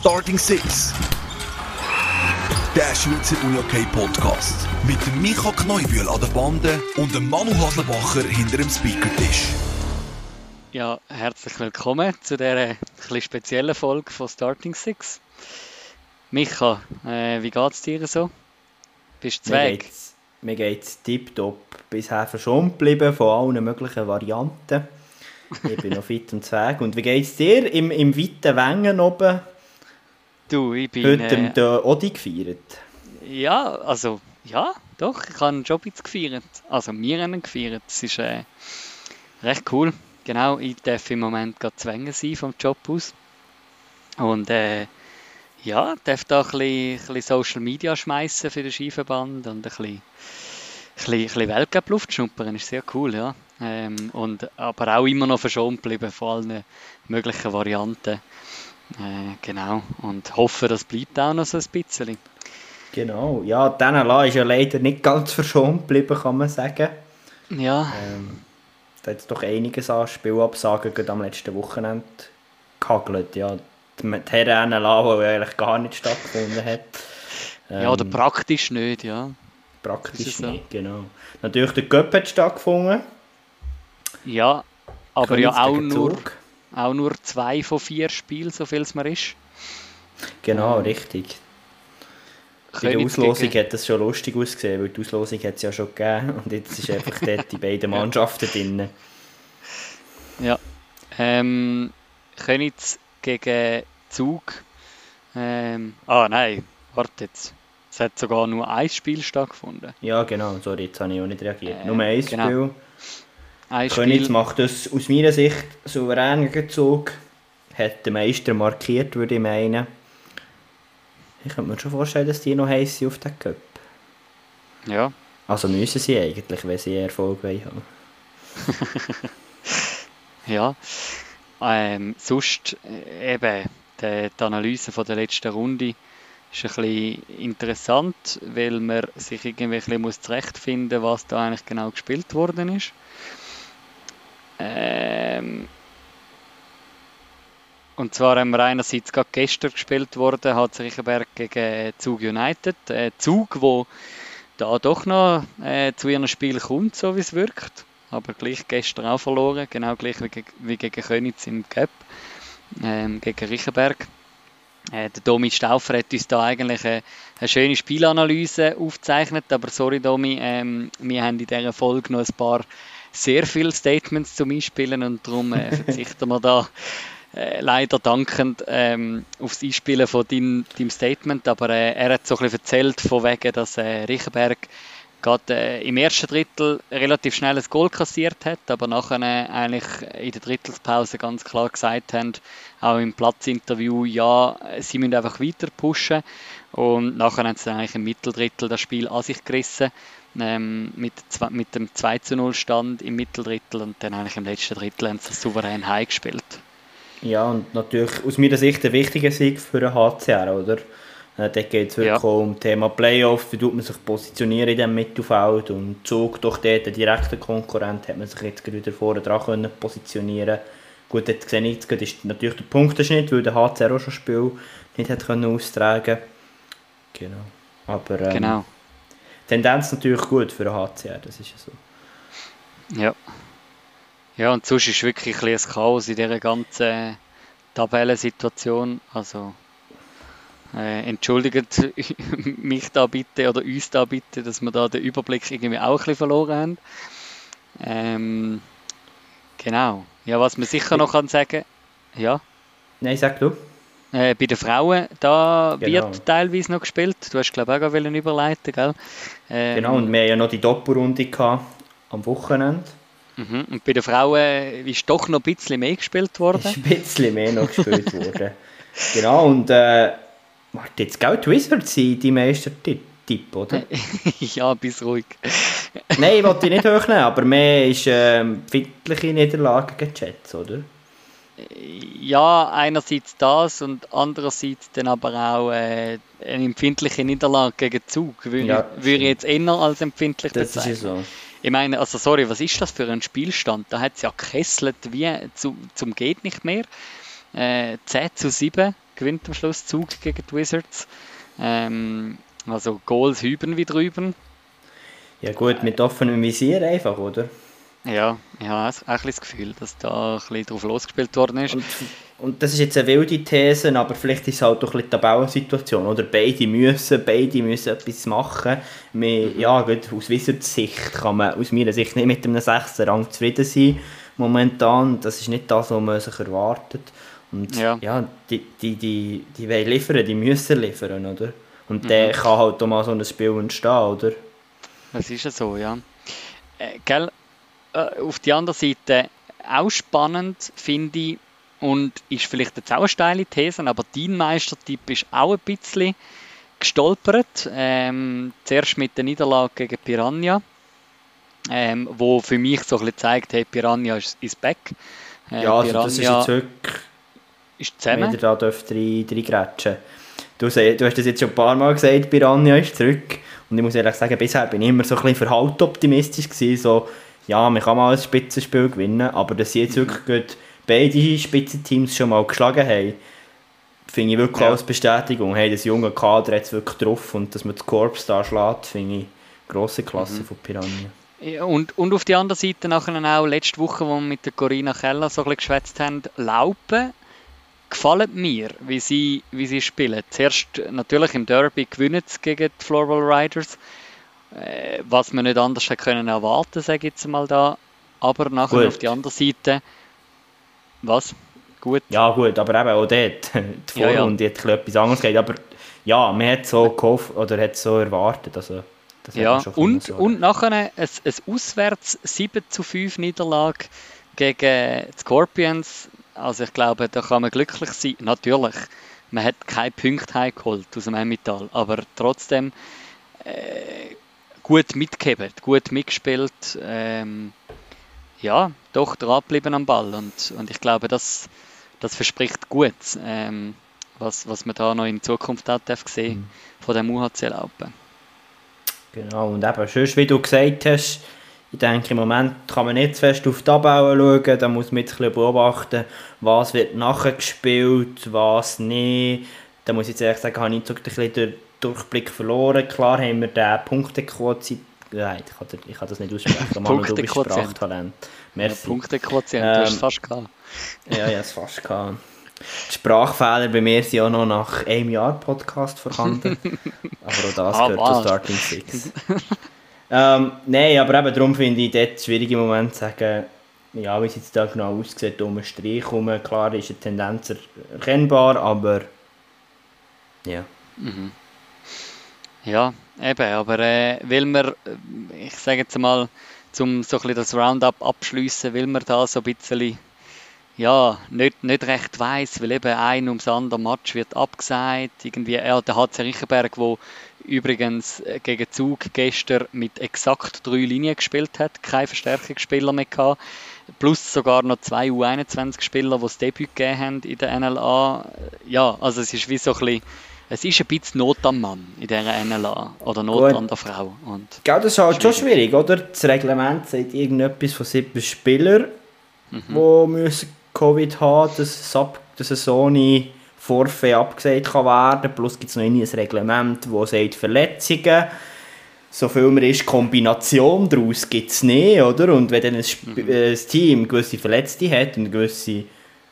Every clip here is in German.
Starting Six. Der Schweizer UniOK Podcast. Mit dem Micha Kneubühl an der Bande und dem Manu Haslebacher hinter dem Speakertisch. Ja, herzlich willkommen zu dieser etwas speziellen Folge von Starting Six. Micha, äh, wie geht's dir so? Bist du Mir weg? mir geht's tipptopp. Bisher verschont geblieben von allen möglichen Varianten. Ich bin noch fit und zweig. Und wie geht's dir im, im weiten Wengen oben? Du, ich bin. Heute Äh, den Odi gefeiert. ja, also, ja, doch, ich habe einen Job jetzt gefeiert. Also, wir haben ihn gefeiert. Das ist äh, recht cool. Genau, ich darf im Moment gerade zwängen sein vom Job aus. Und äh, ja, darf da ein bisschen, ein bisschen Social Media schmeißen für den Skiverband und ein bisschen, ein bisschen, ein bisschen Weltcup-Luft schnuppern. Ist sehr cool, ja. Ähm, und, aber auch immer noch verschont bleiben von allen möglichen Varianten. Äh, genau. Und hoffe, das bleibt auch noch so ein bisschen. Genau. Ja, Danela ist ja leider nicht ganz verschont geblieben, kann man sagen. Ja, Ähm, da hat es doch einiges an Spielabsagen gerade am letzten Wochenende gehagelt. Ja, die Herren NLA, die ja eigentlich gar nicht stattgefunden hat. ja, oder Ähm, praktisch nicht, ja. Praktisch so? nicht, genau. Natürlich der Cup hat stattgefunden. Ja, aber ja Königs auch gegen nur, Zug. Auch nur zwei von vier Spielen, so viel es mir ist. Genau, Ähm, richtig. Bei der Auslosung gegen- hat das schon lustig ausgesehen, weil die Auslosung hat es ja schon gegeben und jetzt ist einfach dort die beiden Mannschaften drin. Ja. Ähm, Königs gegen Zug. Ähm, ah, nein, warte jetzt. Es hat sogar nur ein Spiel stattgefunden. Ja, genau, sorry, jetzt habe ich auch nicht reagiert. Äh, Nur ein genau. Spiel. Ein Spiel. macht das aus meiner Sicht souverän Zug. Hat den Meister markiert, würde ich meinen. Ich könnte mir schon vorstellen, dass die noch heiß sind auf den Cup. Ja, Also müssen sie eigentlich, wenn sie Erfolg haben. ja. Ähm, sonst äh, eben die, die Analyse von der letzten Runde ist ein bisschen interessant, weil man sich irgendwie ein bisschen muss zurechtfinden muss, was da eigentlich genau gespielt worden ist. Ähm, und zwar haben wir einerseits gerade gestern gespielt worden, HC Riechenberg gegen Zug United. Äh, Zug, wo da doch noch äh, zu ihrem Spiel kommt, so wie es wirkt. Aber gleich gestern auch verloren, genau gleich wie, wie gegen Königs im Cup, ähm, gegen Riechenberg. Äh, der Domi Stauffer hat uns da eigentlich eine, eine schöne Spielanalyse aufgezeichnet, aber sorry Domi, ähm, wir haben in dieser Folge noch ein paar sehr viele Statements zum Einspielen und darum äh, verzichten wir da äh, leider dankend ähm, aufs Einspielen von dein, deinem Statement, aber äh, er hat so ein bisschen erzählt von wegen, dass äh, Riechenberg gerade äh, im ersten Drittel relativ schnell ein Goal kassiert hat, aber nachher äh, eigentlich in der Drittelpause ganz klar gesagt haben, auch im Platzinterview, ja, sie müssen einfach weiter pushen. Und nachher haben sie dann eigentlich im Mitteldrittel das Spiel an sich gerissen ähm, mit, mit dem 2 zu 0 Stand im Mitteldrittel und dann eigentlich im letzten Drittel haben sie das souverän heimgespielt. Ja, und natürlich aus meiner Sicht ein wichtiger Sieg für den HCR, oder? Äh, dort geht es wirklich Ja. auch um das Thema Playoff, wie tut man sich positionieren in diesem Mittelfeld und Zug durch dort den direkten Konkurrent hat man sich jetzt gerade wieder vorne dran können positionieren Gut, jetzt sehe ich, jetzt gerade ist natürlich der Punkteschnitt, weil der HCR auch schon das Spiel nicht hat können austragen Genau. Aber ähm, Genau. Tendenz natürlich gut für den HCR, das ist ja so. Ja. Ja, und sonst ist wirklich ein ein Chaos in dieser ganzen Tabellensituation. Also, äh, entschuldigt mich da bitte oder uns da bitte, dass wir da den Überblick irgendwie auch ein bisschen verloren haben. Ähm, genau. Ja, was man sicher noch kann sagen, ja, Nein, sag du. Äh, bei den Frauen, da Genau. wird teilweise noch gespielt. Du hast, glaube ich, auch gerade überleiten, gell? Ähm, Genau, und wir haben ja noch die Doppelrunde gehabt am Wochenende. Mhm. Und bei den Frauen ist doch noch ein bisschen mehr gespielt worden. ist ein bisschen mehr noch gespielt worden. Genau, und äh, warte, jetzt gell, die Wizards sind die Meister-Tipp, oder? ja, bis ruhig. Nein, ich wollte die nicht hochnehmen, aber mehr ist ähm, findliche Niederlage gegen Jets, oder? Ja, einerseits das und andererseits dann aber auch äh, eine empfindliche Niederlage gegen Zug. Würde, Ja, ich, würde ich jetzt eher als empfindlich Das ist bezeichnen. ja so. Ich meine, also sorry, was ist das für ein Spielstand? Da hat es ja gekesselt wie zu, zum geht nicht mehr. Äh, 10 zu 7 gewinnt am Schluss Zug gegen die Wizards. Ähm, also Goals hüben wie drüben. Ja gut, mit offenem Visier einfach, oder? Ja, ich habe auch ein das Gefühl, dass da ein bisschen drauf losgespielt worden ist. Und, und, das ist jetzt eine wilde These, aber vielleicht ist es halt doch ein bisschen die Tabellensituation. Oder beide müssen, beide müssen etwas machen. Wir, mhm. Ja, gut, aus Wizards Sicht kann man aus meiner Sicht nicht mit einem 6. Rang zufrieden sein momentan. Das ist nicht das, was man sich erwartet. Und ja, ja die, die, die, die wollen liefern, die müssen liefern, oder? Und mhm. dann kann halt auch mal so ein Spiel entstehen, oder? Das ist ja so, ja. Äh, gell, äh, auf der anderen Seite auch spannend, finde ich, und ist vielleicht jetzt auch eine steile These, aber dein Meistertipp ist auch ein bisschen gestolpert. Ähm, zuerst mit der Niederlage gegen Piranha, ähm, wo für mich so ein bisschen zeigt, hey, Piranha ist, ist back. Äh, ja, also das ist jetzt wirklich... Ist zusammen. Wieder da reingrätschen. Du, du hast das jetzt schon ein paar Mal gesagt, Piranha ist zurück. Und ich muss ehrlich sagen, bisher bin ich immer so ein bisschen verhalten optimistisch gewesen, so ja, man kann mal ein Spitzenspiel gewinnen, aber dass sie jetzt mhm. wirklich beide Spitzenteams schon mal geschlagen haben, finde ich wirklich ja. als Bestätigung. Hey, das junge Kader hat es wirklich drauf und dass man das Korps da schlägt, finde ich grosse Klasse mhm. von Piranha. Ja, und, und auf der anderen Seite nachher auch letzte Woche, wo wir mit der Corinna Keller so ein bisschen geschwätzt haben, Laupen gefallen mir, wie sie, wie sie spielen. Zuerst natürlich im Derby gewinnen sie gegen die Floorball Riders, was man nicht anders hätte können erwarten, sage ich jetzt mal da. Aber nachher gut. auf die andere Seite, was? Gut. Ja gut, aber eben auch dort, die Vorrunde ja, ja. hat etwas anderes gegeben, aber ja, man hat so gehofft oder hat so erwartet, also ja, und, und nachher ein, ein Auswärts 7 zu 5 Niederlage gegen die Scorpions. Also ich glaube, da kann man glücklich sein. Natürlich, man hat keine Punkte heimgeholt aus dem Emmental, aber trotzdem äh, gut mitgehabt, gut mitgespielt. Ähm, ja, doch dranbleiben am Ball. Und, und ich glaube, das, das verspricht gut, ähm, was, was man da noch in Zukunft auch darf sehen mhm. von dem UHC-Laupen. Genau, und eben, sonst, wie du gesagt hast, ich denke, im Moment kann man nicht zu fest auf die Tabelle schauen, da muss man jetzt ein bisschen beobachten, was wird nachher gespielt, was nicht. Da muss ich jetzt ehrlich sagen, habe ich so ein bisschen den Durchblick verloren. Klar haben wir den Punktequotient Nein, ich kann, ich kann das nicht aussprechen. Mann, du bist Sprachtalent. Merci. Ja, Punktequotient, ähm, du hast es fast gehabt. ja, habe es fast gehabt. Die Sprachfehler bei mir sind auch noch nach einem Jahr Podcast vorhanden. aber auch das ah, gehört zu Starting Six. ähm, Nein, aber eben darum finde ich dort schwierig im Moment zu sagen, ja, wie es jetzt da genau aussieht, um einen Strich herum. Klar ist eine Tendenz erkennbar, aber ja. Mhm. Ja, eben, aber äh, will man, ich sage jetzt mal, zum so ein bisschen das Roundup abschließen, will man da so ein bisschen ja, nicht, nicht recht weiß, weil eben ein ums andere Match wird abgesagt. Irgendwie, ja, der HC Riechenberg, wo übrigens äh, gegen Zug gestern mit exakt drei Linien gespielt hat, kein Verstärkungsspieler mehr gehabt, plus sogar noch zwei U21-Spieler, die das Debüt gegeben haben in der NLA. Ja, also es ist wie so ein bisschen es ist ein bisschen Not am Mann in dieser NLA oder Not Gut. an der Frau. Und Gell, das ist halt schon schwierig, oder? Das Reglement sagt irgendetwas von sieben Spielern, mhm. die müssen Covid haben, dass, ab, dass es ohne Vorfeld abgesagt kann werden Plus gibt es noch ein Reglement, das sagt Verletzungen. So viel mehr ist Kombination daraus gibt es nicht, oder? Und wenn dann ein, mhm. ein Team gewisse Verletzte hat und gewisse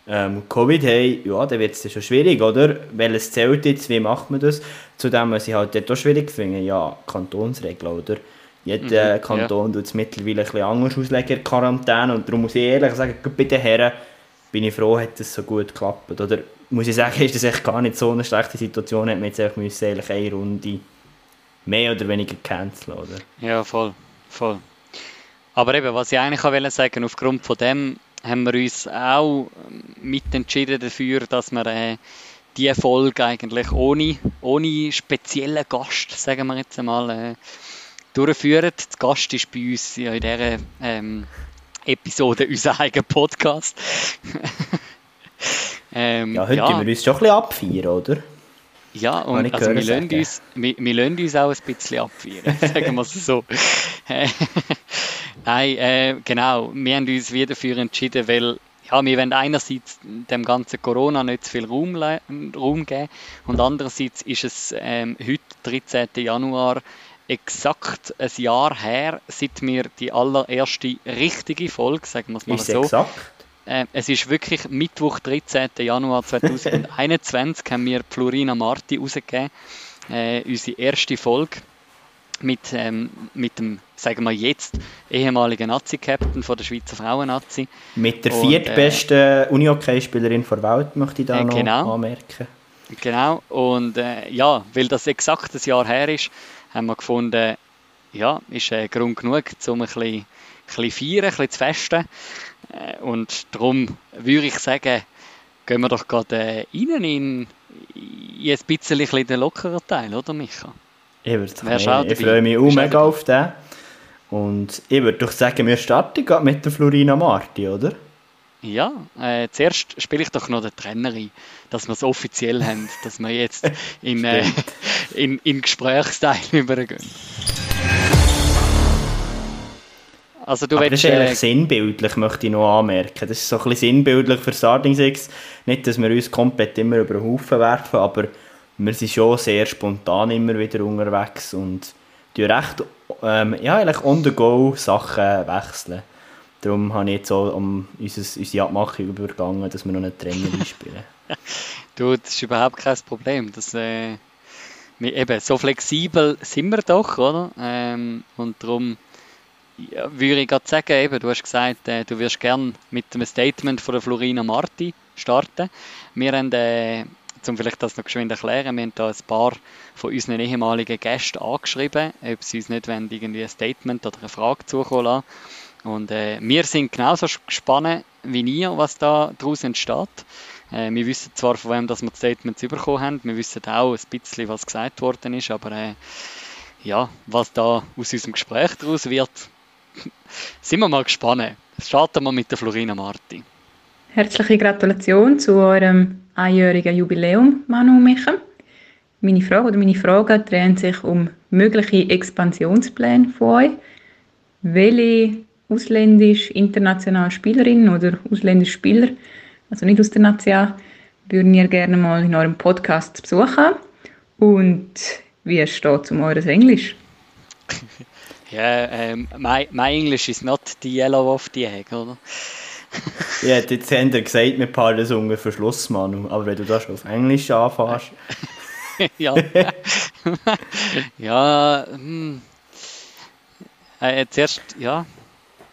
ähm, Covid haben, ja, dann wird es schon schwierig, oder? Welches zählt jetzt, wie macht man das? Zudem, was ich halt dort auch schwierig finde, ja, Kantonsregeln, oder? Jeder mhm, Kanton ja. tut es mittlerweile ein bisschen anders auslegen, Quarantäne, und darum muss ich ehrlich sagen, bei den Herren bin ich froh, hat es so gut geklappt. Oder muss ich sagen, ist das echt gar nicht so eine schlechte Situation, hat man jetzt müssen, eigentlich eine Runde mehr oder weniger canceln, oder? Ja, voll, voll. Aber eben, was ich eigentlich auch sagen aufgrund von dem haben wir uns auch mitentschieden dafür, dass wir äh, die Folge eigentlich ohne, ohne speziellen Gast, sagen wir jetzt einmal, äh, durchführen. Der Gast ist bei uns ja in dieser ähm, Episode unser eigener Podcast. ähm, ja, heute ja. wir uns schon ein bisschen abfeiern, oder? Ja, und also wir, lassen uns, wir, wir lassen uns auch ein bisschen abfeiern, sagen wir es so. Nein, äh, genau. Wir haben uns wieder dafür entschieden, weil ja, wir wollen einerseits dem ganzen Corona nicht zu viel Raum, Raum geben und andererseits ist es ähm, heute, 13. Januar, exakt ein Jahr her, seit wir die allererste richtige Folge, sagen wir es mal Ist so. exakt? Äh, es ist wirklich Mittwoch, 13. Januar 2021, haben wir Florina Marti rausgegeben, äh, unsere erste Folge mit, ähm, mit dem, sagen wir jetzt, ehemaligen Nazi-Captain von der Schweizer Frauen-Nazi. Mit der Und, viertbesten Unihockey-Spielerin der Welt möchte ich da Äh, noch genau. anmerken. Genau, und äh, ja, weil das exakt ein Jahr her ist, haben wir gefunden, ja, ist äh, Grund genug, um ein bisschen, bisschen feiern, ein bisschen zu festen. Äh, und darum würde ich sagen, gehen wir doch gerade äh, rein in, in ein bisschen, den lockeren Teil, oder Micha? Ich, würde ich, freue mich auch mega auf den. Und ich würde doch sagen, wir starten gerade mit der Florina Marti, oder? Ja, äh, zuerst spiele ich doch noch den Trainer ein, dass wir es offiziell haben, dass wir jetzt in, äh, in, in Gesprächsteil übergehen. Also du Aber das ist äh, eigentlich sinnbildlich, möchte ich noch anmerken. Das ist so ein bisschen sinnbildlich für Starting Six. Nicht, dass wir uns komplett immer über den Haufen werfen, aber wir sind schon sehr spontan immer wieder unterwegs und tun recht ähm, ja, eigentlich on the go Sachen wechseln. Darum habe ich jetzt auch um unsere Abmachung übergangen, dass wir noch einen Trainer einspielen. du, das ist überhaupt kein Problem. Das, äh, wir, eben, so flexibel sind wir doch, oder? Ähm, und darum ja, würde ich gerade sagen, eben, du hast gesagt, äh, du wirst gerne mit einem Statement von der Florina Marti starten. Wir haben, äh, um vielleicht das noch geschwind erklären, wir haben da ein paar von unseren ehemaligen Gästen angeschrieben, ob sie uns nicht wollen, irgendwie ein Statement oder eine Frage zukommen lassen. Und äh, wir sind genauso gespannt wie ihr, was da daraus entsteht. Äh, wir wissen zwar, von wem dass wir die Statements bekommen haben, wir wissen auch ein bisschen, was gesagt worden ist, aber äh, ja, was da aus unserem Gespräch daraus wird, sind wir mal gespannt. Starten wir mit der Florina Marti. Herzliche Gratulation zu eurem einjährigen Jubiläum, Manu Micha. Meine Frage oder meine Fragen drehen sich um mögliche Expansionspläne von euch. Welche ausländisch internationale Spielerin oder ausländische Spieler, also nicht aus der Nation, würden ihr gerne mal in eurem Podcast besuchen? Und wie steht es um eures Englisch? Ja, um, my, my English is not the yellow of the egg, oder? Ich hätte jetzt eher gesagt, wir paaren das ungefähr Schluss, Manu. Aber wenn du das auf Englisch anfährst, ja. ja, hm. Äh, zuerst, ja.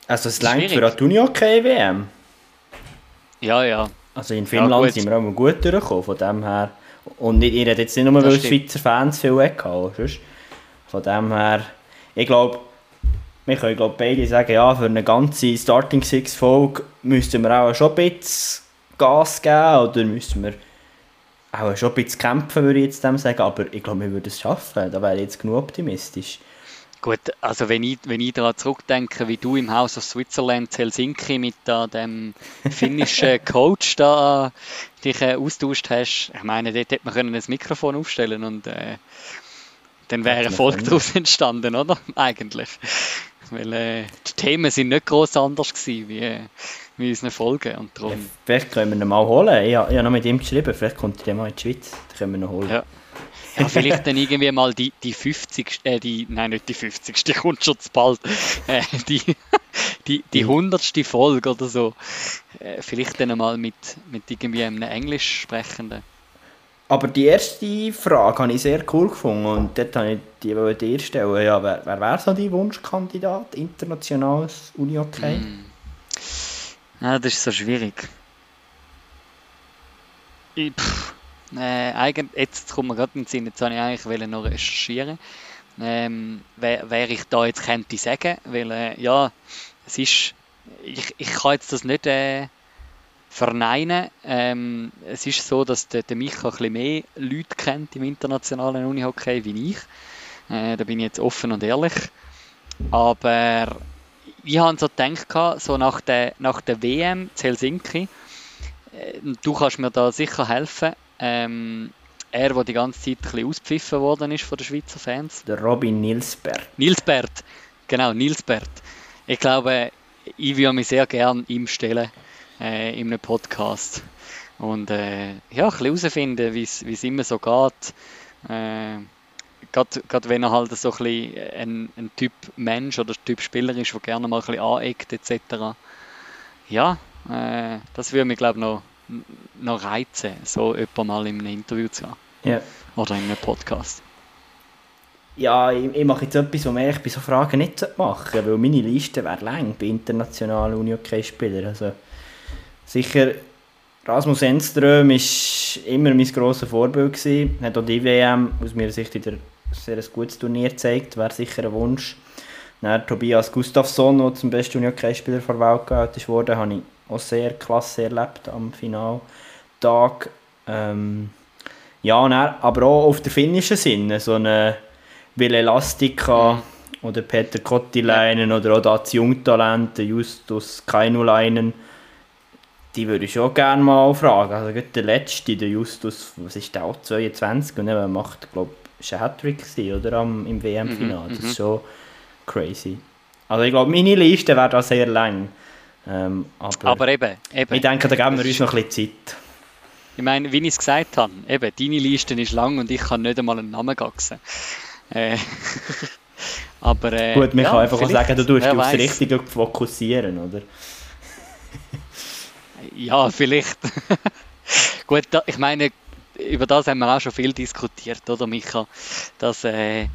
also es längt Schwierig. für eine Unihockey-WM. Ja, ja. Also in Finnland gut. sind wir auch mal gut durchgekommen, von dem her. Und nicht, ihr habt jetzt nicht nur, Das weil stimmt. Schweizer Fans viel weggehauen sonst. Von dem her, ich glaube, wir können glaub, beide sagen, ja, für eine ganze Starting Six Folge müssten wir auch schon ein bisschen Gas geben oder müssen wir auch schon ein bisschen kämpfen, würde ich jetzt dem sagen. Aber ich glaube, wir würden es schaffen. Da wäre ich jetzt genug optimistisch. Gut, also wenn ich, wenn ich daran zurückdenke, wie du im House of Switzerland Helsinki mit da dem finnischen Coach da dich äh, austauscht hast, ich meine, dort hätte man können ein Mikrofon aufstellen und äh, dann wäre können. daraus entstanden, oder? Eigentlich. Weil äh, die Themen sind nicht groß anders gewesen wie, äh, wie unsere Folgen und darum... Vielleicht können wir ihn mal holen. Ich habe, ich habe noch mit ihm geschrieben, vielleicht kommt er mal in die Schweiz. Dann können wir ihn holen. Ja. Ja, vielleicht dann irgendwie mal die, die 50. Äh, die, nein, nicht die 50. Die kommt schon zu bald. Äh, die, die, die 100. Folge oder so. Äh, vielleicht dann mal mit, mit irgendwie einem Englisch sprechenden. Aber die erste Frage habe ich sehr cool gefunden und dort habe ich die wollte dir stellen. Ja, wer, wer wäre so dein Wunschkandidat? Internationales Unihockey? Hm. Ja, das ist so schwierig. Ich, pff, äh, eigentlich, jetzt kommt mir gerade in den Sinn, jetzt wollte ich eigentlich noch recherchieren, ähm, wer, wer ich da jetzt könnte sagen, weil äh, ja, es ist, ich, ich kann jetzt das nicht äh, verneinen. Ähm, es ist so, dass der, der Micha ein bisschen mehr Leute kennt im internationalen Unihockey wie ich. Äh, da bin ich jetzt offen und ehrlich. Aber ich habe so gedacht, so nach der, nach der WM zu Helsinki, äh, du kannst mir da sicher helfen. Ähm, er, der die ganze Zeit ein bisschen auspfiffen worden ist von den Schweizer Fans. Der Robin Nilsberg. Nils Bert, genau, Nils Bert. Ich glaube, ich würde mich sehr gerne ihm stellen äh, in einem Podcast. Und äh, ja, ein bisschen herausfinden, wie es immer so geht. Äh, Gerade wenn er halt so ein, bisschen ein, ein Typ Mensch oder Typ Spieler ist, der gerne mal ein bisschen aneckt etc. Ja, äh, das würde mich glaube noch, noch reizen, so jemand mal in einem Interview zu haben. Ja. Oder in einem Podcast. Ja, ich, ich mache jetzt etwas, was man bei so Fragen nicht machen sollte, weil meine Liste wäre lang bei internationalen Uni-Hockey-Spielern. Also, sicher, Rasmus Enström war immer mein grosses Vorbild. Gewesen. Hat auch die WM aus meiner Sicht wieder sehr ein gutes Turnier gezeigt, wäre sicher ein Wunsch. Dann Tobias Gustafsson, der zum besten Uni-Hockey-Spieler der Welt gewählt wurde, habe ich auch sehr klasse erlebt am Finaltag. Ähm, ja, dann, aber auch auf der finnischen Sinne, so eine Ville Elastica mhm. oder Peter Kottilainen oder auch das Jungtalent, Justus Kainulainen, die würde ich schon gerne mal fragen. Also der letzte, der Justus, was ist der auch 22 und er macht, glaube ich, ein Hattrick oder am, im WM-Finale. Mhm, das ist mhm. schon crazy. Also ich glaube, meine Liste wäre da sehr lang. Ähm, aber, aber eben, eben. Ich denke, da geben wir uns noch ein bisschen Zeit. Ich meine, wie ich es gesagt habe, eben, deine Liste ist lang und ich kann nicht einmal einen Namen gaxen. Äh, aber, äh, Gut, man ja, kann einfach sagen, du tust dich aufs Richtige fokussieren, oder? ja, vielleicht. Gut, da, ich meine, über das haben wir auch schon viel diskutiert, oder Micha? Dass äh,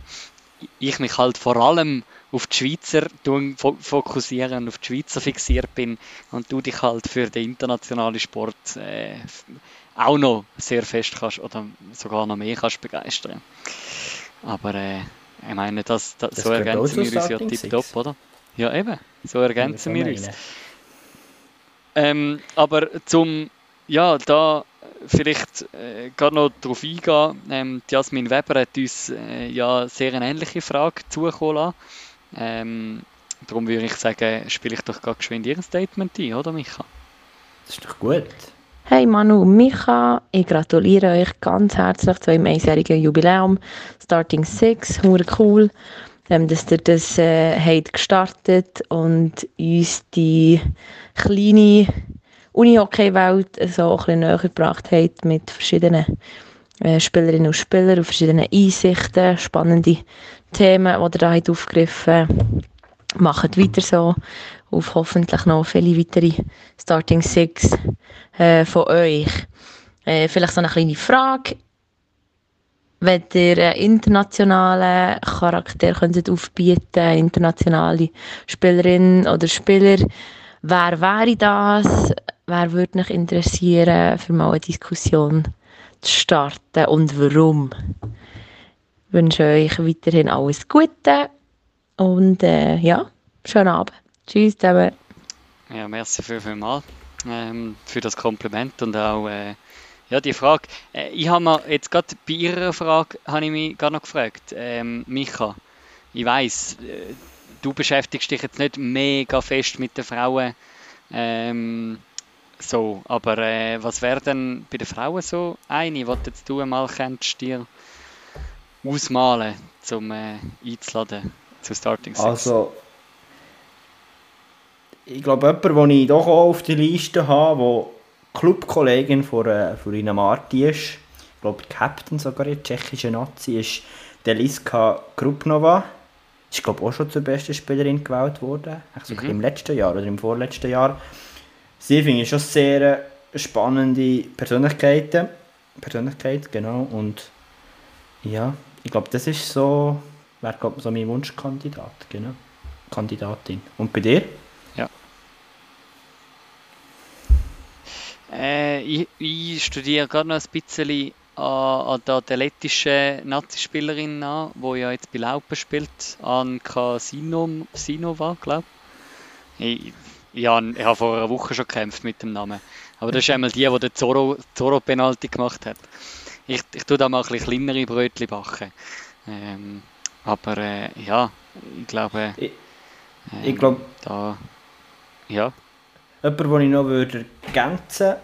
ich mich halt vor allem auf die Schweizer fokussieren, auf die Schweizer fixiert bin und du dich halt für den internationalen Sport äh, auch noch sehr fest kannst oder sogar noch mehr kannst begeistern. Aber äh, ich meine, das, das, das so ergänzen wir uns ja tiptop, oder? Ja, eben, so ergänzen wir uns. Ähm, aber zum, ja, da vielleicht äh, gerade noch darauf eingehen, ähm, Jasmin Weber hat uns äh, ja sehr eine ähnliche Frage zukommen lassen. Ähm, darum würde ich sagen, spiele ich doch gerade geschwind ihr Statement ein, oder Micha? Das ist doch gut. Hey Manu und Micha, ich gratuliere euch ganz herzlich zu eurem einjährigen Jubiläum. Starting Six, hure cool, ähm, dass ihr das äh, habt gestartet und uns die kleine Uni-Hockey-Welt so ein bisschen näher gebracht habt mit verschiedenen äh, Spielerinnen und Spielern und verschiedenen Einsichten, spannende Themen, die ihr da habt aufgegriffen Macht weiter so auf hoffentlich noch viele weitere Starting Six äh, von euch. Äh, vielleicht so eine kleine Frage. Wenn ihr einen internationalen Charakter könntet aufbieten internationale Spielerin oder Spieler, wer wäre das? Wer würde mich interessieren, für mal eine Diskussion zu starten und warum? Ich wünsche euch weiterhin alles Gute und äh, ja, schönen Abend. Tschüss zusammen. Ja, merci viel, viel mal ähm, für das Kompliment und auch äh, ja, die Frage. Äh, ich habe mir jetzt gerade bei Ihrer Frage habe ich mich gerade noch gefragt, ähm, Micha, ich weiß, äh, du beschäftigst dich jetzt nicht mega fest mit den Frauen, ähm, so, aber äh, was wäre denn bei den Frauen so eine, was jetzt du mal kennst, dir ausmalen, um äh, einzuladen zu Starting Six? Also ich glaube, jemand, den ich doch auch auf der Liste habe, der Clubkollegin von, äh, von Ina Marti ist, ich glaube, Captain sogar in der tschechischen Nazi, ist Deliska Krupnova. Ist, glaube auch schon zur besten Spielerin gewählt worden. Sogar mhm. im letzten Jahr oder im vorletzten Jahr. Sie finde ich schon sehr spannende Persönlichkeiten. Persönlichkeit, genau. Und ja, ich glaube, das ist so, wäre glaub, so mein Wunschkandidat, genau. Kandidatin. Und bei dir? Äh, ich, ich, studiere gerade noch ein bisschen an, an der, lettischen Nazi-Spielerin an, die ja jetzt bei Laupen spielt, Anka Sinova, glaube ich. Ich, habe, ich habe vor einer Woche schon gekämpft mit dem Namen. Aber das ist einmal die, die den Zorro-Penalty gemacht hat. Ich, ich tue da mal ein bisschen kleinere Brötchen backen. Ähm, aber äh, ja, ich glaube. Ich, ähm, ich glaube. Da, ja. Jemand, den ich noch würde ergänzen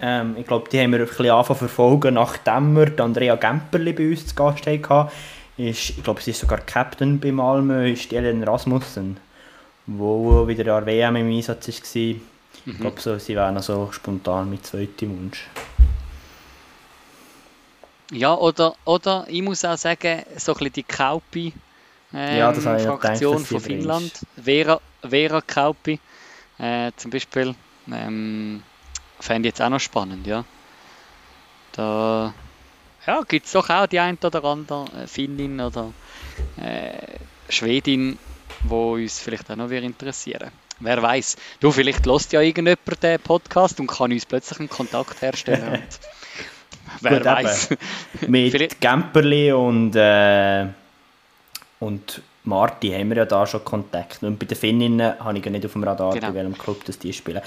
ähm, ich glaube, die haben wir ein bisschen angefangen verfolgen, nachdem wir Andrea Gemperli bei uns zu Gast hatten. Ist, ich glaube, sie ist sogar Captain bei Malmö, ist die Ellen Rasmussen, die wieder an der WM im Einsatz war. Mhm. Ich glaube, so, sie wären so spontan mit zweiten Wunsch. Ja, oder, oder ich muss auch sagen, so ein bisschen die Kaupi ähm, Ja, Fraktion gedacht, von Finnland, Vera, Vera Kaupi äh, zum Beispiel, ähm, fände ich jetzt auch noch spannend, ja. Da ja, gibt es doch auch die ein oder andere äh, Finnin oder äh, Schwedin, wo uns vielleicht auch noch interessieren. Wer weiß? Du, vielleicht lässt ja irgendjemand den Podcast und kann uns plötzlich einen Kontakt herstellen. wer Gut, weiß? Mit Gemperli und, äh, und Marti haben wir ja da schon Kontakt. Und bei den Finninnen habe ich ja nicht auf dem Radar, Genau. bei welchem Club das die spielen.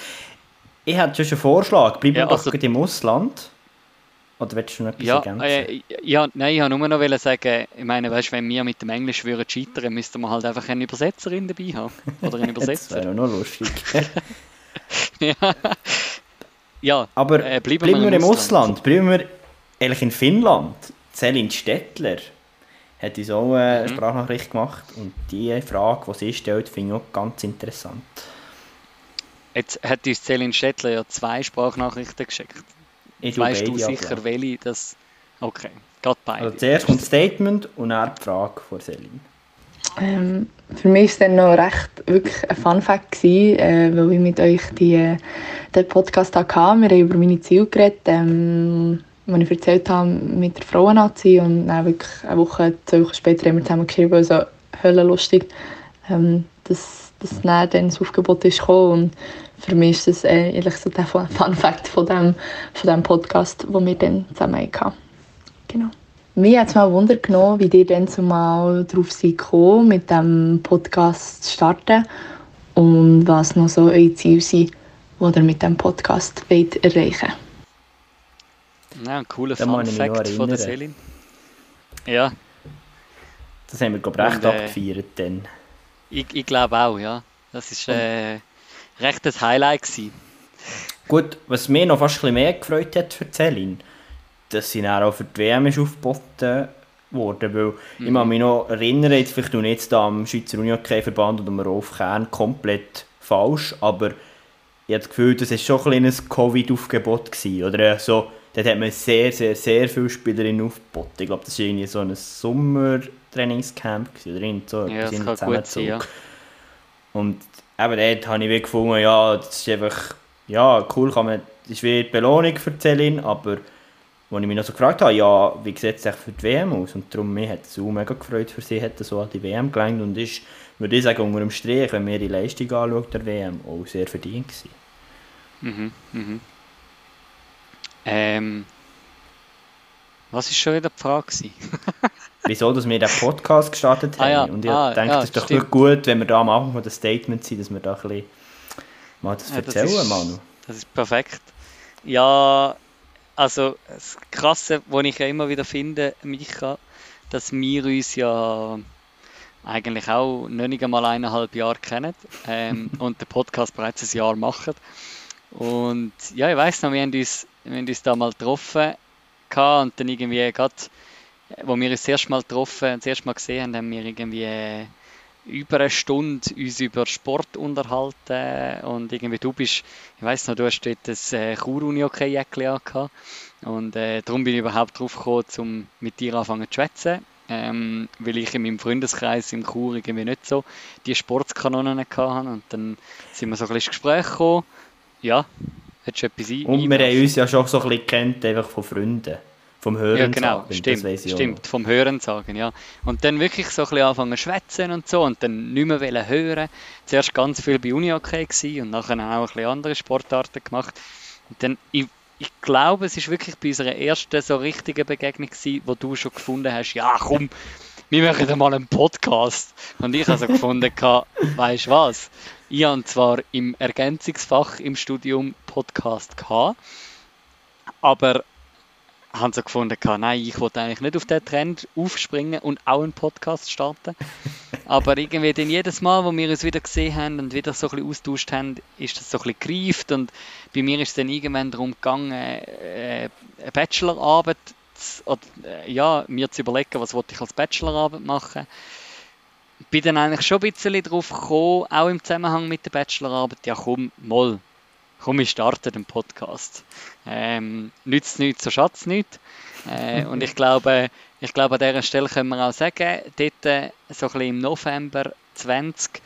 Ich hätte schon einen Vorschlag. Bleiben wir Ja, doch also- gerade im Ausland. Oder willst du noch etwas Ja, ergänzen? äh, ja, nein, ich wollte nur noch sagen, ich meine, weißt, wenn wir mit dem Englisch würden scheitern, müssten wir halt einfach eine Übersetzerin dabei haben. Oder einen das Übersetzer. wäre auch noch lustig. ja. ja, Aber Äh, bleiben bleiben, wir im Ausland. Ausland. Bleiben wir ehrlich in Finnland. Selin Stettler hat uns auch eine Mhm. Sprachnachricht gemacht. Und die Frage, die sie stellt, finde ich auch ganz interessant. jetzt hat uns Celine Stettler ja zwei Sprachnachrichten geschickt. Ich weißt du sicher, abladen. welche das. Okay, geht beide. Also zuerst kommt das Statement und dann die Frage von Selin. Ähm, für mich war es dann noch recht wirklich ein Fun Fact, gewesen, äh, weil ich mit euch die, äh, den Podcast hatte. Wir haben über meine Ziele geredet, ähm, die ich erzählt habe mit der Frauennazi und dann wirklich eine Woche, zwei Wochen später haben wir zusammen geschrieben, also höllenlustig, ähm, dass, dass dann, dann das Aufgebot ist gekommen und für mich ist das äh, ehrlich so der Fun Fact von dem, von dem Podcast, den wir dann zusammen hatten. Genau. Mich hat es mal Wunder genommen, wie ihr dann zumal darauf seid gekommen, mit dem Podcast zu starten und was noch so eure Ziele sind, die ihr mit dem Podcast wollt erreichen Ja, ein cooler Fun Fact von der. Celine. Ja, Das haben wir, glaube ich, recht Und, äh, abgefeiert dann. ich, ich glaube auch, ja. Das ist äh, recht ein Highlight gewesen. Gut, was mich noch fast ein bisschen mehr gefreut hat für Selin, dass sie dann auch für die WM ist aufgeboten wurde, weil ich kann mich noch erinnern, jetzt vielleicht jetzt da am Schweizer Unihockey-Verband oder am Rolf Kern komplett falsch, aber ich habe das Gefühl, das war schon ein kleines Covid-Aufgebot oder so, dort hat man sehr, sehr, sehr viele Spielerinnen aufgeboten. Ich glaube, das war irgendwie so ein Sommertrainingscamp oder irgend so Ja, das in kann gut sein, ja. Zusammenzug. Und eben dort habe ich gefunden, ja, das ist einfach, ja, cool, kann man, das ist wie die Belohnung für Celine, aber wo ich mich noch so gefragt habe, ja, wie sieht es für die WM aus? Und darum, mich hat es auch mega gefreut für sie, hat so an die WM gelangt und ist, würde ich sagen, unter dem Strich, wenn man die Leistung anschaut, der WM, auch sehr verdient gewesen. Mhm, mhm. Ähm, was ist schon wieder die Frage? Wieso, dass wir den Podcast gestartet Ah haben. ja, Und ich ah, denke, ja, das ist doch gut, wenn wir da am Anfang von der Statement sind, dass wir da ein bisschen mal das Ja, das erzählen, ist- Manu. Das ist perfekt. Ja, also das Krasse, was ich ja immer wieder finde, Micha, dass wir uns ja eigentlich auch nicht einmal eineinhalb Jahre kennen ähm, und den Podcast bereits ein Jahr machen. Und ja, ich weiß noch, wir haben uns, wir haben uns da mal getroffen gehabt und dann irgendwie gerade, wo wir uns das erste Mal getroffen, das erste Mal gesehen haben, haben wir irgendwie äh, über eine Stunde uns über Sport unterhalten und irgendwie du bist, ich weiß noch, du hast dort das äh, Chur-Uni-Hockey-Jäckchen angehabt und äh, darum bin ich überhaupt drauf gekommen, um mit dir anfangen zu schwätzen, ähm, weil ich in meinem Freundeskreis im Chur irgendwie nicht so die Sportskanonen hatte und dann sind wir so ein bisschen ins Gespräch gekommen, ja, hättest du etwas Und wir haben uns ja schon so ein bisschen kennt, einfach von Freunden. Vom Hören. Ja, genau, sagen, stimmt, stimmt, vom Hören sagen, ja. Und dann wirklich so ein bisschen anfangen zu schwätzen und so und dann nicht mehr wollen hören. Zuerst ganz viel bei Unihockey und nachher auch ein bisschen andere Sportarten gemacht. Und dann, ich, ich glaube, es ist wirklich bei unserer ersten so richtigen Begegnung gewesen, wo du schon gefunden hast, ja komm, wir machen einmal einen Podcast. Und ich habe so gefunden, weißt du was? Ich habe zwar im Ergänzungsfach im Studium Podcast gehabt, aber haben so gefunden, nein, ich wollte eigentlich nicht auf den Trend aufspringen und auch einen Podcast starten. Aber irgendwie dann jedes Mal, wo wir uns wieder gesehen haben und wieder so ein bisschen austauscht haben, ist das so ein bisschen gereift und bei mir ist es dann irgendwann darum gegangen, äh, eine Bachelorarbeit zu, oder, äh, ja, mir zu überlegen, was wollte ich als Bachelorarbeit machen. Bin dann eigentlich schon ein bisschen drauf gekommen, auch im Zusammenhang mit der Bachelorarbeit, ja komm, mal, komm, ich starte den Podcast. Ähm, nützt nichts, so schatz nichts. Äh, und ich glaube, ich glaube, an dieser Stelle können wir auch sagen, dort äh, so ein bisschen im November 20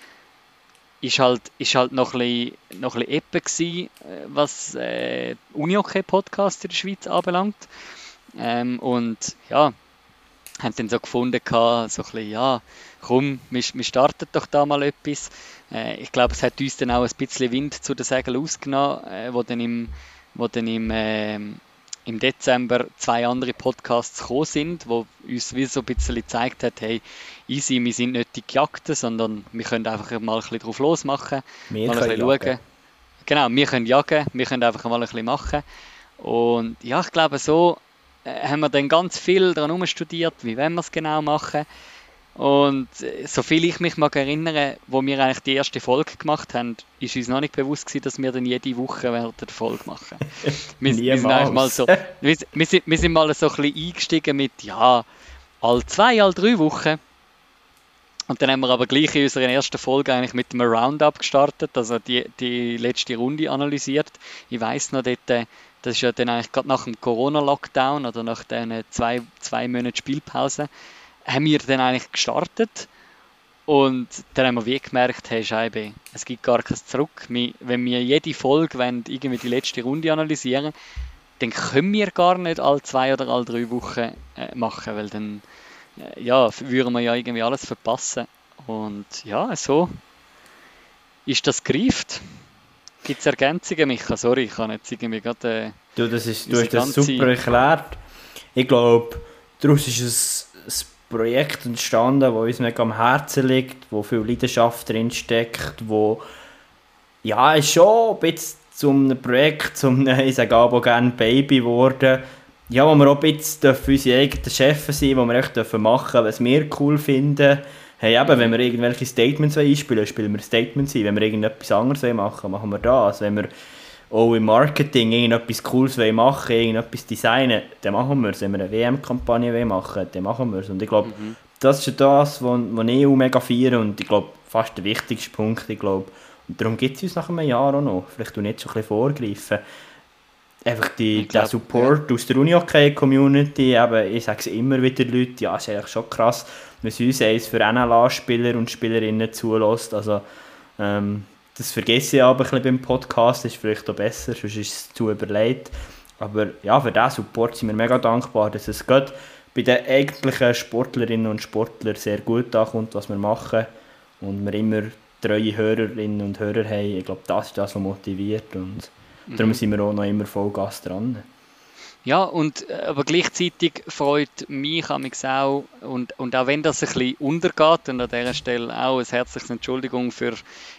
ist halt, ist halt noch ein bisschen, noch ein bisschen Eppe gewesen, äh, was äh, Uni-OK-Podcast in der Schweiz anbelangt. Ähm, und ja, haben dann so gefunden, so ein bisschen, ja, komm, wir, wir starten doch da mal etwas. Äh, ich glaube, es hat uns dann auch ein bisschen Wind zu den Segeln ausgenommen, äh, wo dann im, wo dann im, äh, im Dezember zwei andere Podcasts gekommen sind, wo uns wie so ein bisschen gezeigt hat, hey, easy, wir sind nicht die Gejagten, sondern wir können einfach mal ein bisschen drauf losmachen, Wir mal ein können bisschen jagen. schauen. Genau, wir können jagen, wir können einfach mal ein bisschen machen. Und ja, ich glaube, so äh, haben wir dann ganz viel daran studiert, wie wollen wir es genau machen. Und äh, soviel ich mich mag erinnere, wo wir eigentlich die erste Folge gemacht haben, ist uns noch nicht bewusst gewesen, dass wir dann jede Woche während der Folge machen. wir, wir, sind eigentlich mal so, wir, wir, sind, wir sind mal so ein bisschen eingestiegen mit, ja, all zwei, all drei Wochen. Und dann haben wir aber gleich in unserer ersten Folge eigentlich mit einem Roundup gestartet, also die, die letzte Runde analysiert. Ich weiß noch, dort, äh, das ist ja dann eigentlich gerade nach dem Corona-Lockdown oder nach den zwei, zwei Monaten Spielpause, haben wir dann eigentlich gestartet. Und dann haben wir wie gemerkt, hey Scheibe, es gibt gar kein Zurück. Wir, wenn wir jede Folge wollen, irgendwie die letzte Runde analysieren, dann können wir gar nicht alle zwei oder alle drei Wochen äh, machen, weil dann äh, ja, würden wir ja irgendwie alles verpassen. Und ja, so ist das gereift. Gibt es Ergänzungen, Micha? Sorry, ich kann jetzt irgendwie gerade... Äh, Du, das ist, du hast das super erklärt. Ich glaube, daraus ist ein, ein Projekt entstanden, das uns mega am Herzen liegt, wo viel Leidenschaft drin steckt, wo ja, ist schon ein bisschen zum einem Projekt, zum einem, ich sage aber gerne Baby geworden. Ja, wo wir auch ein bisschen unsere eigenen Chefs sein wo wir echt dürfen machen was wir cool finden. Hey, eben, wenn wir irgendwelche Statements einspielen wollen, spielen wir Statements ein. Wenn wir irgendetwas anderes machen wollen, machen wir das. Wenn wir auch im Marketing irgendetwas Cooles machen irgendetwas designen, dann machen wir es. Wenn wir eine WM-Kampagne machen dann machen wir es. Und ich glaube, das ist ja das, was, was ich auch mega feiere und ich glaube, fast der wichtigste Punkt, ich glaube, und darum gibt es uns nach einem Jahr auch noch, vielleicht du nicht so ein bisschen vorgreifen, einfach die, glaub, der Support aus der Uni-Hockey-Community, eben, ich sage es immer wieder Leute, ja, es ist eigentlich schon krass, wenn es uns eins für NLA-Spieler und Spielerinnen zulässt, also ähm, das vergesse ich aber ein bisschen beim Podcast, ist vielleicht auch besser, sonst ist es zu überlegt. Aber ja, für diesen Support sind wir mega dankbar, dass es gerade bei den eigentlichen Sportlerinnen und Sportlern sehr gut ankommt, was wir machen. Und wir immer treue Hörerinnen und Hörer haben. Ich glaube, das ist das, was motiviert. Und darum sind wir auch noch immer Vollgas dran. Ja, und, äh, aber gleichzeitig freut mich auch, und, und auch wenn das ein bisschen untergeht, und an dieser Stelle auch ein herzliches Entschuldigung für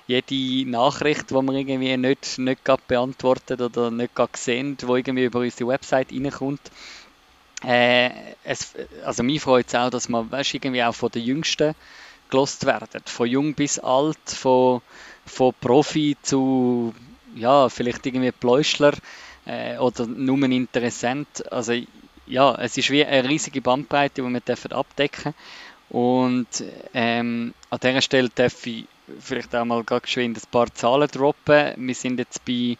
jede Nachricht, die wir irgendwie nicht, nicht gerade beantwortet oder nicht gerade sehen, die irgendwie über unsere Website reinkommt. Äh, es, also mich freut es auch, dass wir weißt, irgendwie auch von den Jüngsten gelost werden. Von jung bis alt, von, von Profi zu, ja, vielleicht irgendwie Pläuschler äh, oder nur ein Interessent. Also ja, es ist wie eine riesige Bandbreite, die wir dürfen abdecken Und ähm, an dieser Stelle darf ich vielleicht auch mal ganz geschwind ein paar Zahlen droppen. Wir sind jetzt bei,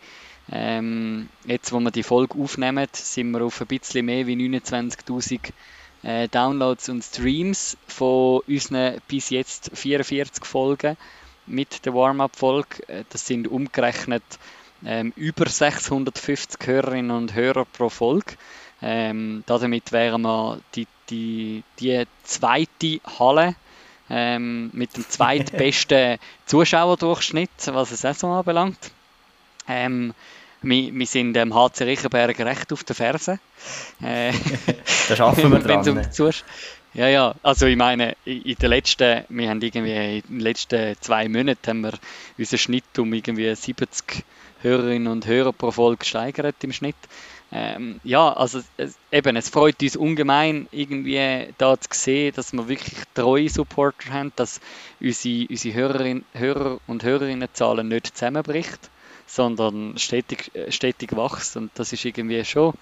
ähm, jetzt wo wir die Folge aufnehmen, sind wir auf ein bisschen mehr wie 29'000 äh, Downloads und Streams von unseren bis jetzt 44 Folgen mit der Warm-Up-Folge. Äh, Das sind umgerechnet ähm, über 650 Hörerinnen und Hörer pro Folge. Ähm, damit wären wir die, die, die zweite Halle ähm, mit dem zweitbesten Zuschauerdurchschnitt, was eine Saison anbelangt. Ähm, wir, wir sind dem HC Riechenberg recht auf der Ferse. Äh, Da schaffen wir dran. um die Zusch- ja, ja, also ich meine, in in den letzten, wir haben irgendwie in den letzten zwei Monaten haben wir unseren Schnitt um irgendwie 70 Hörerinnen und Hörer pro Folge gesteigert im Schnitt. Ähm, ja, also es, eben, es freut uns ungemein, irgendwie da zu sehen, dass wir wirklich treue Supporter haben, dass unsere, unsere Hörerin, Hörer und Hörerinnenzahlen nicht zusammenbricht, sondern stetig, äh, stetig wächst. Und das ist irgendwie schon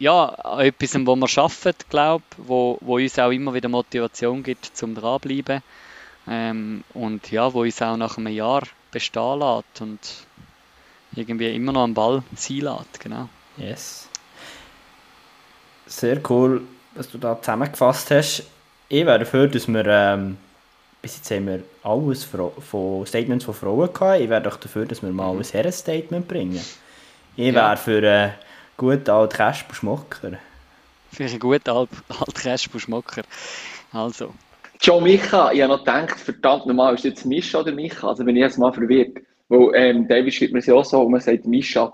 ja, etwas, wo wir arbeiten, glaube wo, wo uns auch immer wieder Motivation gibt zum dranbleiben. Ähm, und ja, wo uns auch nach einem Jahr bestehen lässt. Und irgendwie immer noch am Ball sein lässt, genau. Yes. Sehr cool, dass du da zusammengefasst hast. Ich wäre dafür, dass wir, ähm, bis jetzt haben wir alles von Statements von Frauen gehabt. Ich wäre doch dafür, dass wir mal mhm. ein Herren-Statement bringen. Ich wäre für einen guten alten Kasper Schmocker. Für einen guten alten alt Kasper Schmocker. Also. Joe Micha, ich habe noch gedacht, verdammt normal, ist jetzt Mischa oder Micha? Also bin ich jetzt mal verwirrt. Weil ähm, David schreibt mir ja auch so, und man sagt Mischa.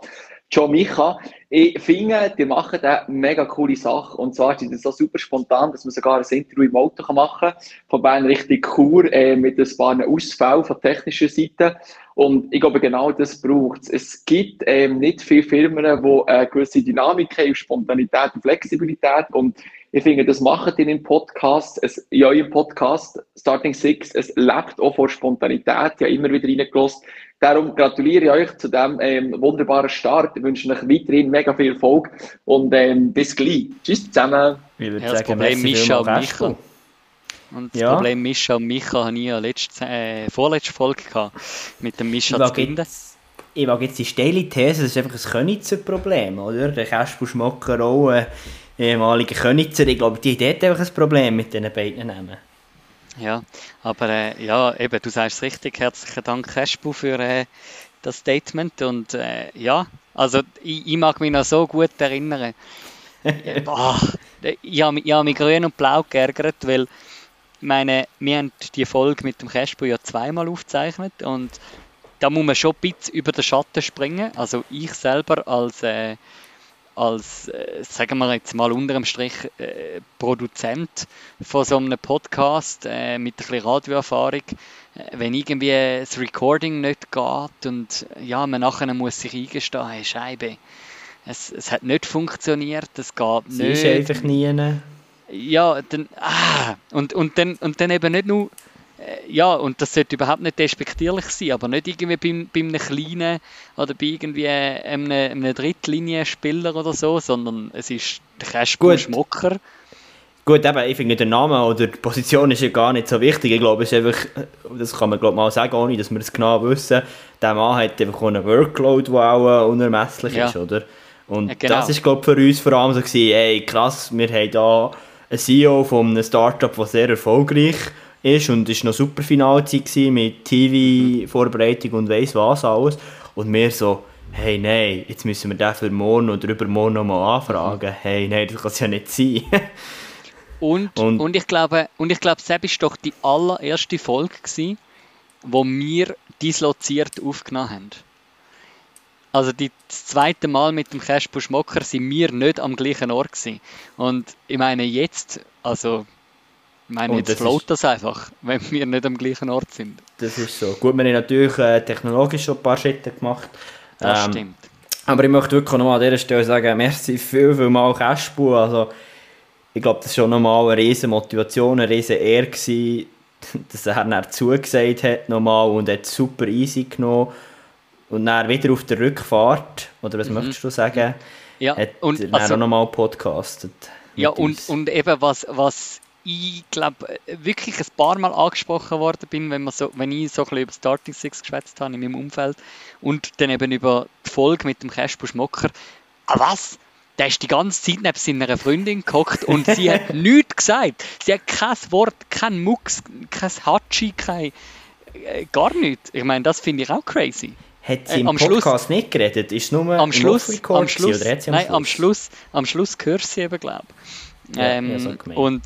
Joe Micha, ich finde, die machen eine mega coole Sache. Und zwar ist es so super spontan, dass man sogar ein Interview im Auto machen kann. Von Bern Richtung Chur, äh, mit ein paar Ausfällen von technischer Seite. Und ich glaube, genau das braucht es. Es gibt ähm, nicht viele Firmen, die eine gewisse Dynamik haben, Spontanität und Flexibilität. Und ich finde, das macht in dem Podcast, es, in eurem Podcast Starting Six, es lebt auch von Spontanität. Ich habe immer wieder reingelassen, Darum gratuliere ich euch zu diesem ähm, wunderbaren Start. Ich wünsche euch weiterhin mega viel Erfolg und ähm, bis gleich. Tschüss zusammen. Ich würde ja, das sagen, Problem Mischa und Micha. Und das ja. Problem Mischa und Micha habe ich ja letzte, äh, vorletzte Folge gehabt, mit dem Mischa zu finden. Ich wage jetzt die steile These, das ist einfach ein Könitzer-Problem, oder? Der Kasper Schmocker auch, äh, ehemaliger Könitzer, ich glaube, die hat einfach ein Problem mit diesen beiden Namen. Ja, aber äh, ja, eben, du sagst es richtig. Herzlichen Dank, Cashbu, für äh, das Statement. Und äh, ja, also ich, ich, mag mich noch so gut erinnern. Boah, ich habe mich, hab mich grün und blau geärgert, weil meine, wir haben die Folge mit dem Cashbu ja zweimal aufgezeichnet und da muss man schon ein bisschen über den Schatten springen. Also ich selber als äh, als, äh, sagen wir jetzt mal unter dem Strich, äh, Produzent von so einem Podcast äh, mit ein bisschen Radioerfahrung, äh, wenn irgendwie das Recording nicht geht und ja, man nachher muss sich eingestehen, hey, Scheibe, es, es hat nicht funktioniert, es geht Sie nicht. ist einfach nie. Ja, dann, ah, und, und, dann, und dann eben nicht nur äh, ja, und das sollte überhaupt nicht despektierlich sein, aber nicht irgendwie bei, bei einem kleinen oder bei irgendwie einem, einem Drittlinienspieler oder so, sondern es ist der Cashpool Schmocker. Gut, eben, ich finde, der Name oder die Position ist ja gar nicht so wichtig. Ich glaube, es ist einfach, das kann man glaube mal sagen, ohne dass wir es genau wissen, der Mann hat einfach einen Workload, der auch unermesslich ja. ist, oder? Und ja, genau. das ist, glaube für uns vor allem so gewesen, ey, krass, wir haben da einen CEO von einem Startup, der sehr erfolgreich ist ist und es war noch super Finalzeit mit TV-Vorbereitung und weiss was alles. Und wir so, hey, nein, jetzt müssen wir den für morgen oder übermorgen nochmal anfragen. Hey, nein, das kann es ja nicht sein. und, und, und, ich glaube, und ich glaube, das war doch die allererste Folge, gewesen, wo wir disloziert aufgenommen haben. Also die, das zweite Mal mit dem Casper Schmocker sind wir nicht am gleichen Ort gewesen. Und ich meine jetzt, also ich meine, und jetzt float das einfach, wenn wir nicht am gleichen Ort sind. Das ist so. Gut, wir haben natürlich äh, technologisch schon ein paar Schritte gemacht. Das ähm, stimmt. Aber ich möchte wirklich nochmal an dieser Stelle sagen, merci viel, viel mal Cashbu. Also, ich glaube, das war schon nochmal eine riesige Motivation, eine riesige Ehre gewesen, dass er dann zugesagt hat nochmal und hat super easy genommen. Und dann wieder auf der Rückfahrt, oder was mhm. möchtest du sagen, ja, hat und, er also, nochmal podcastet. Ja, und, und eben was, was ich glaube, wirklich ein paar Mal angesprochen worden bin, wenn, man so, wenn ich so ein bisschen über Starting Six geschwätzt habe in meinem Umfeld und dann eben über die Folge mit dem Kasper Schmocker. Ah, was? Der ist die ganze Zeit neben seiner Freundin gehockt und sie hat nichts gesagt. Sie hat kein Wort, kein Mucks, kein Hatschi, kein, äh, gar nichts. Ich meine, das finde ich auch crazy. Hat sie äh, im Podcast Schluss, nicht geredet? Ist nur am Schluss, am Schluss, oder hat sie am nein, Schluss? am Schluss, am Schluss gehört sie eben, glaube ich. Ähm, ja, so und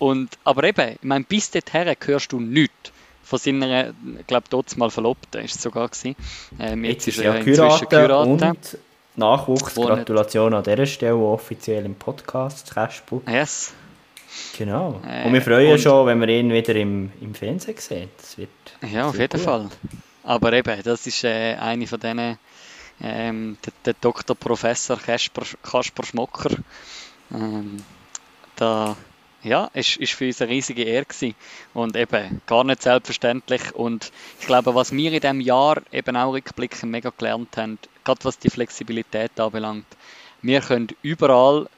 und, aber eben, ich meine, bis dorthin hörst du nichts von seiner, ich glaube, dort mal Verlobten ist es sogar gewesen. Ähm, jetzt, jetzt ist er ja inzwischen geheiratet. Und Nachwuchs, Gratulation an dieser Stelle offiziell im Podcast, Kaspu. Yes. Genau. Äh, und wir freuen uns schon, wenn wir ihn wieder im, im Fernsehen sehen. Das wird, ja, auf jeden cool. Fall. Aber eben, das ist äh, eine von denen, ähm, der, der Dr. Professor Kasper, Kasper Schmocker. Ähm, da ja, es war für uns eine riesige Ehre gewesen. und eben gar nicht selbstverständlich. Und ich glaube, was wir in diesem Jahr eben auch rückblickend mega gelernt haben, gerade was die Flexibilität anbelangt, wir können überall,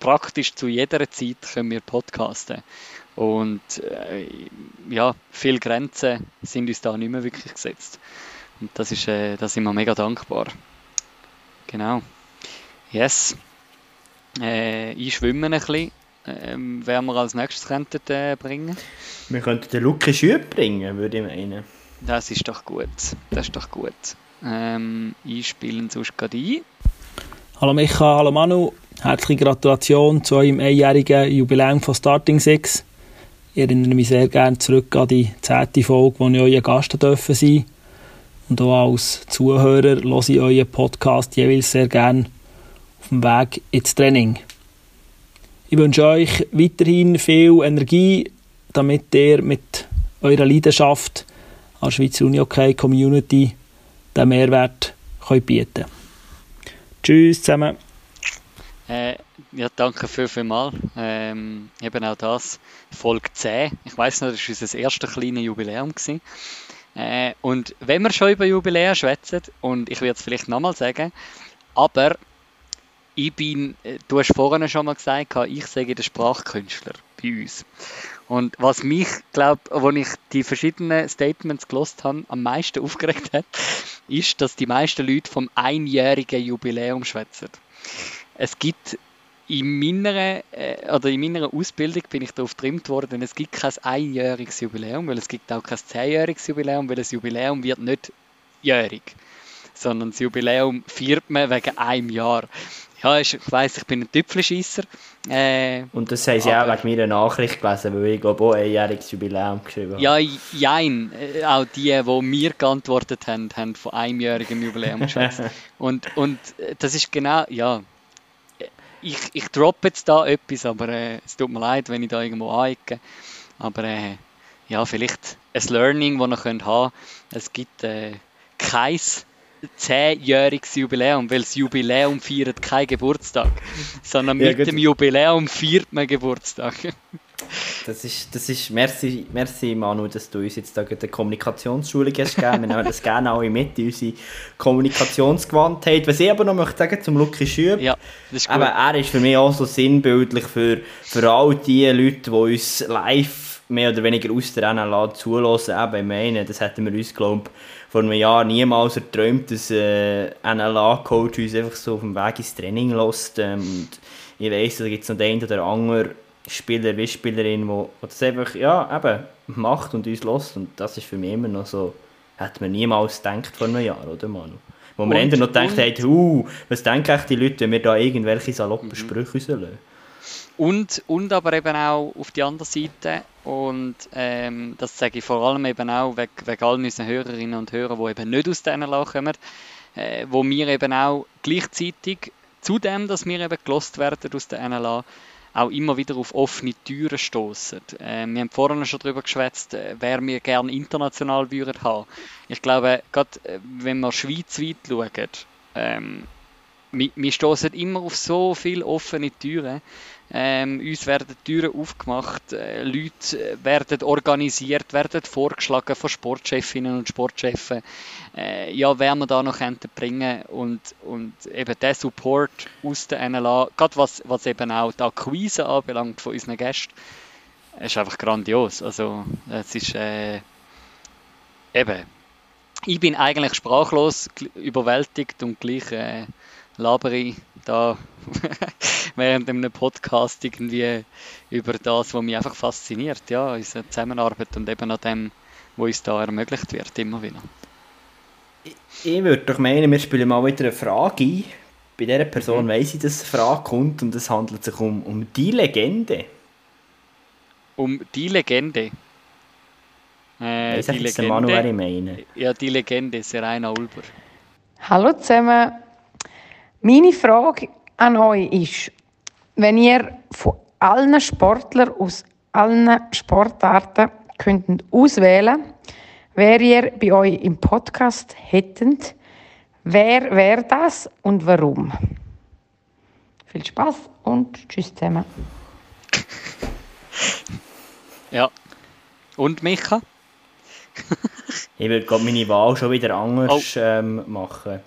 praktisch zu jeder Zeit, können wir podcasten. Und äh, ja, viele Grenzen sind uns da nicht mehr wirklich gesetzt. Und das ist, äh, da sind wir mega dankbar. Genau. Yes. Äh, einschwimmen ein bisschen. Ähm, wer wir als nächstes könnten äh, bringen? Wir könnten den Luke Schüb bringen, würde ich meinen. Das ist doch gut. Das ist doch gut. Ähm, einspielen sonst gerade ein. Hallo Micha, hallo Manu. Herzliche Gratulation zu eurem einjährigen Jubiläum von Starting Six. Ich erinnere mich sehr gerne zurück an die zehnte Folge, wo ich euer Gast dürfen sein Und auch als Zuhörer höre ich euren Podcast jeweils sehr gerne auf dem Weg ins Training. Ich wünsche euch weiterhin viel Energie, damit ihr mit eurer Leidenschaft an Schweizer Unihockey Community den Mehrwert könnt bieten Tschüss zusammen. Äh, ja, danke viel, viel mal. Ähm, eben auch das, Folge 10. Ich weiß noch, das war unser erstes kleines Jubiläum. Gewesen. Äh, und wenn wir schon über Jubiläen schwätzen, und ich werde es vielleicht nochmal sagen, aber ich bin, äh, du hast vorhin schon mal gesagt, ich sage der Sprachkünstler bei uns. Und was mich, glaube als ich die verschiedenen Statements gelost habe, am meisten aufgeregt hat, ist, dass die meisten Leute vom einjährigen Jubiläum schwätzen. Es gibt in meiner, äh, oder in meiner Ausbildung bin ich darauf getrimmt worden, es gibt kein einjähriges Jubiläum, weil es gibt auch kein zehnjähriges Jubiläum, weil das Jubiläum wird nicht jährig, sondern das Jubiläum feiert man wegen einem Jahr. Ja, ich weiss, ich bin ein Tüpfelscheisser. Äh, und das haben sie auch wegen meiner Nachricht gelesen, weil ich glaube auch ein jähriges Jubiläum geschrieben habe. Ja, jein. Äh, auch die, die mir geantwortet haben, haben von einjährigem Jubiläum geschwätzt. und, und äh, das ist genau, ja, ich, ich droppe jetzt da etwas, aber äh, es tut mir leid, wenn ich da irgendwo anecke. Aber äh, ja, vielleicht ein Learning, das ihr könnt haben. Es gibt äh, kein zehnjähriges Jubiläum, weil das Jubiläum feiert keinen Geburtstag, sondern mit ja, dem Jubiläum feiert man Geburtstag. Das ist, das ist, merci, merci Manu, dass du uns jetzt da eine Kommunikationsschule hast gegeben. Wir nehmen das gerne alle mit in unsere Kommunikationsgewandtheit. Was ich aber noch möchte sagen zum Lucky Schüb, ja, ist. Aber er ist für mich auch so sinnbildlich für, für all die Leute, die uns live mehr oder weniger aus der NLA zulassen. Eben, ich meine, das hätten wir uns, glaube vor einem Jahr niemals erträumt, dass äh, ein NLA-Coach uns einfach so auf dem Weg ins Training lässt. Ähm, und ich weiss, da gibt es noch den oder anderen Spieler wie Spielerin, die das einfach ja, eben macht und uns lässt. Und das ist für mich immer noch so, hätte man niemals gedacht vor einem Jahr, oder Manu? Wo man und, noch gedacht hat, uh, was denken die Leute, wenn wir da irgendwelche saloppen mhm. Sprüche rauslassen? Und, und aber eben auch auf die andere Seite, und ähm, das sage ich vor allem eben auch wegen, wegen all unseren Hörerinnen und Hörern, die eben nicht aus diesen NLA kommen, äh, wo wir eben auch gleichzeitig, zu dem, dass wir eben gelost werden aus der NLA, auch immer wieder auf offene Türen stoßen. Äh, wir haben vorhin schon darüber geschwätzt, äh, wer wir gerne international würden haben. Ich glaube, gerade äh, wenn wir schweizweit schauen, ähm, wir, wir stoßen immer auf so viele offene Türen. Ähm, uns werden Türen aufgemacht, äh, Leute äh, werden organisiert, werden vorgeschlagen von Sportchefinnen und Sportchefen. Äh, ja, wer wir da noch bringen und, und eben der Support aus der NLA, gerade was, was eben auch die Akquise anbelangt von unseren Gästen, ist einfach grandios. Also es ist äh, eben, ich bin eigentlich sprachlos, überwältigt und gleich äh, labere da während einem Podcast irgendwie über das, was mich einfach fasziniert, ja, unsere Zusammenarbeit und eben an dem, was uns da ermöglicht wird, immer wieder. Ich, ich würde doch meinen, wir spielen mal wieder eine Frage ein. Bei dieser Person mhm. weiss ich, dass eine Frage kommt und es handelt sich um, um die Legende. Um die Legende? Äh, die Legende. Manuel, ich meine. Ja, die Legende, Serena Ulber. Hallo zusammen. Meine Frage an euch ist, wenn ihr von allen Sportlern aus allen Sportarten könntet auswählen, wer ihr bei euch im Podcast hättet, wer wäre das und warum? Viel Spaß und tschüss zusammen. Ja. Und Micha? ich würde gerade meine Wahl schon wieder anders oh. ähm, machen.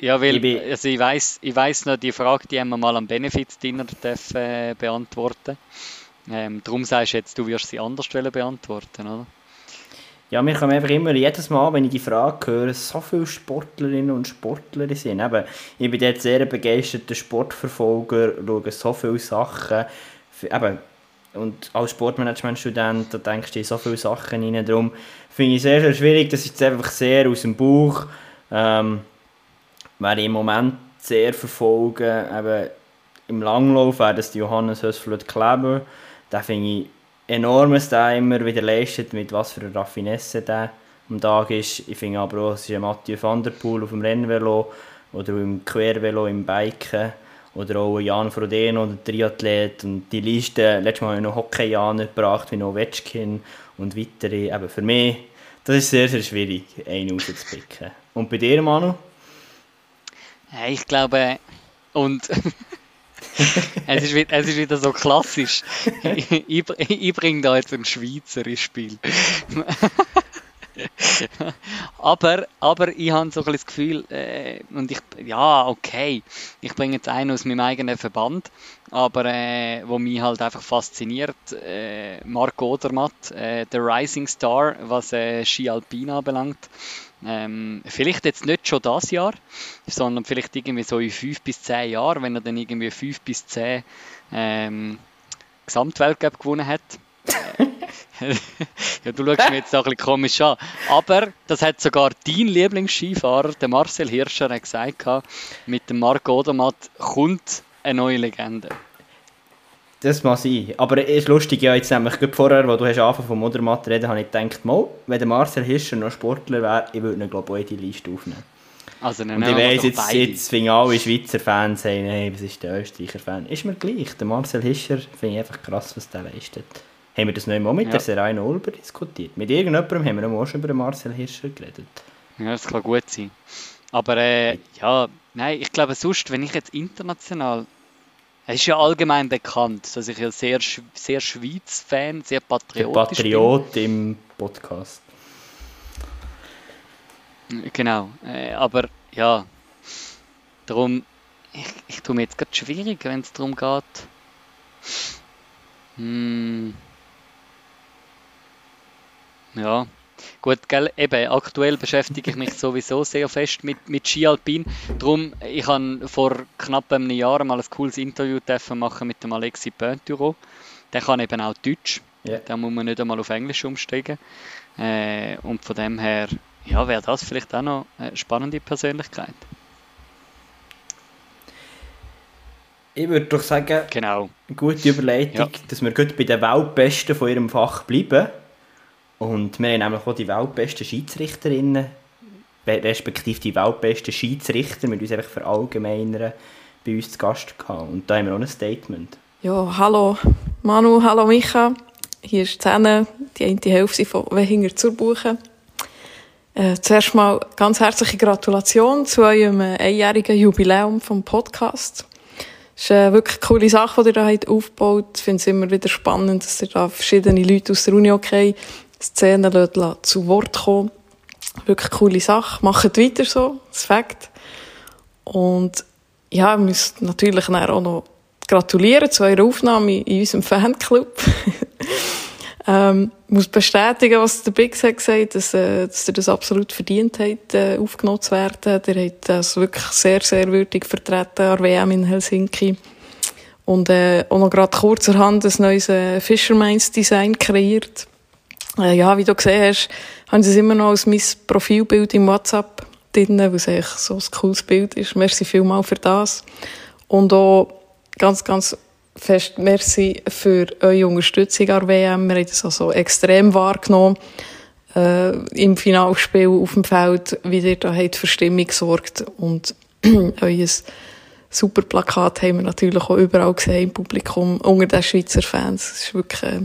Ja, weil ich, also ich weiß ich weiss noch, die Frage, die haben wir mal am Benefits-Dinner äh, beantworten. Ähm, darum sagst du jetzt, du wirst sie anders beantworten, oder? Ja, mir kommen einfach immer jedes Mal, wenn ich die Frage höre, so viele Sportlerinnen und Sportler sind. Eben, ich bin dort sehr begeisterter Sportverfolger, schaue so viele Sachen. Eben, und als Sportmanagement-Student, da denkst du so viele Sachen rein. Darum finde ich es sehr, sehr schwierig. Das ist jetzt einfach sehr aus dem Bauch. Ähm, wer ich im Moment sehr verfolge, eben im Langlauf, wäre das Johannes Hösflot-Kleber. Da finde ich enormes der immer wieder leistet, mit was für einer Raffinesse der am Tag ist. Ich finde aber auch, es ist Mathieu van der Poel auf dem Rennvelo oder im Quervelo im Biken oder auch Jan Frodeno, der Triathlet und die Liste, letztes Mal habe ich noch Hockey-Janer gebracht, wie noch Wetschkin und weitere. Eben für mich, das ist sehr, sehr schwierig, einen rauszupicken. Und bei dir, Manu? Ich glaube, und es, ist, wieder, es ist wieder so klassisch. Ich, ich, bringe da jetzt ein Schweizer ins Spiel. aber, aber ich habe so ein das Gefühl, äh, und ich, ja, okay, ich bringe jetzt einen aus meinem eigenen Verband, aber äh, wo mich halt einfach fasziniert, äh, Marco Odermatt, äh, der Rising Star, was äh, Ski Alpin anbelangt. Ähm, vielleicht jetzt nicht schon das Jahr, sondern vielleicht irgendwie so in fünf bis zehn Jahren, wenn er dann irgendwie fünf bis zehn ähm, Gesamtweltcup gewonnen hat. ja, du schaust mir jetzt auch ein bisschen komisch an. Aber das hat sogar dein Lieblingsskifahrer, der Marcel Hirscher, gesagt, mit dem Marco Odermatt kommt eine neue Legende. Das muss sein. Aber es ist lustig, ja, jetzt nämlich vorher, wo du hast angefangen vom Modermatt reden, habe ich gedacht, mal, wenn der Marcel Hirscher noch Sportler wäre, ich würde ihn, glaube ich, in die Liste aufnehmen. Also, Und ich weiss, jetzt, jetzt fingen alle Schweizer Fans sagen, hey, was ist der Österreicher Fan? Ist mir gleich. Der Marcel Hirscher finde ich einfach krass, was der leistet. Haben wir das nicht mal mit ja. der Seraino Olber diskutiert? Mit irgendjemandem haben wir auch schon über den Marcel Hirscher geredet. Ja, das kann gut sein. Aber äh, ja, nein, ich glaube sonst, wenn ich jetzt international es ist ja allgemein bekannt, dass ich ja sehr, sehr Schweiz-Fan, sehr patriotisch Der Patriot bin. im Podcast. Genau, äh, aber ja, darum, ich, ich tue mir jetzt gerade schwierig, wenn es darum geht. Hm. Ja, Gut, gell, eben, aktuell beschäftige ich mich sowieso sehr fest mit, mit Ski Alpin. Darum, ich habe vor knapp einem Jahr mal ein cooles Interview machen mit dem Alexis Pointuro. Der kann eben auch Deutsch. Yeah. Da muss man nicht einmal auf Englisch umsteigen. Äh, und von dem her, ja, wäre das vielleicht auch noch eine spannende Persönlichkeit. Ich würde doch sagen, genau. eine gute Überleitung, ja. dass wir gut bei den Weltbesten von ihrem Fach bleiben. Und wir haben nämlich auch die weltbesten Schiedsrichterinnen, respektive die weltbesten Schiedsrichter mit uns einfach verallgemeinern, bei uns zu Gast gehabt. Und da haben wir auch ein Statement. Ja, hallo Manu, hallo Micha. Hier ist Zähne, die eine Hälfte von Wehinger zur Buche. Äh, zuerst mal ganz herzliche Gratulation zu eurem äh, einjährigen Jubiläum vom Podcast. Es ist eine wirklich coole Sache, die ihr da aufgebaut habt. Ich finde es immer wieder spannend, dass ihr da verschiedene Leute aus der Uni okay Szenen zu Wort kommen. Wirklich coole Sache. Macht weiter so, das Fakt. Und ja, ich muss natürlich auch noch gratulieren zu eurer Aufnahme in unserem Fanclub. ähm, ich muss bestätigen, was der Big hat gesagt, dass, äh, dass ihr das absolut verdient habt, äh, aufgenommen zu werden. Ihr habt das wirklich sehr, sehr würdig vertreten an WM in Helsinki. Und äh, auch noch gerade kurzerhand ein neues äh, Fisherman's Design kreiert. Äh, ja, wie du gesehen hast, haben sie es immer noch als mein Profilbild im WhatsApp drin, weil es eigentlich so ein cooles Bild ist. Merci vielmal für das. Und auch ganz, ganz fest merci für eure Unterstützung an WM. Wir haben das also extrem wahrgenommen. Äh, im Finalspiel auf dem Feld, wie ihr da habt für Stimmung gesorgt. Und euer super Plakat haben wir natürlich auch überall gesehen im Publikum, unter den Schweizer Fans. Es ist wirklich, äh,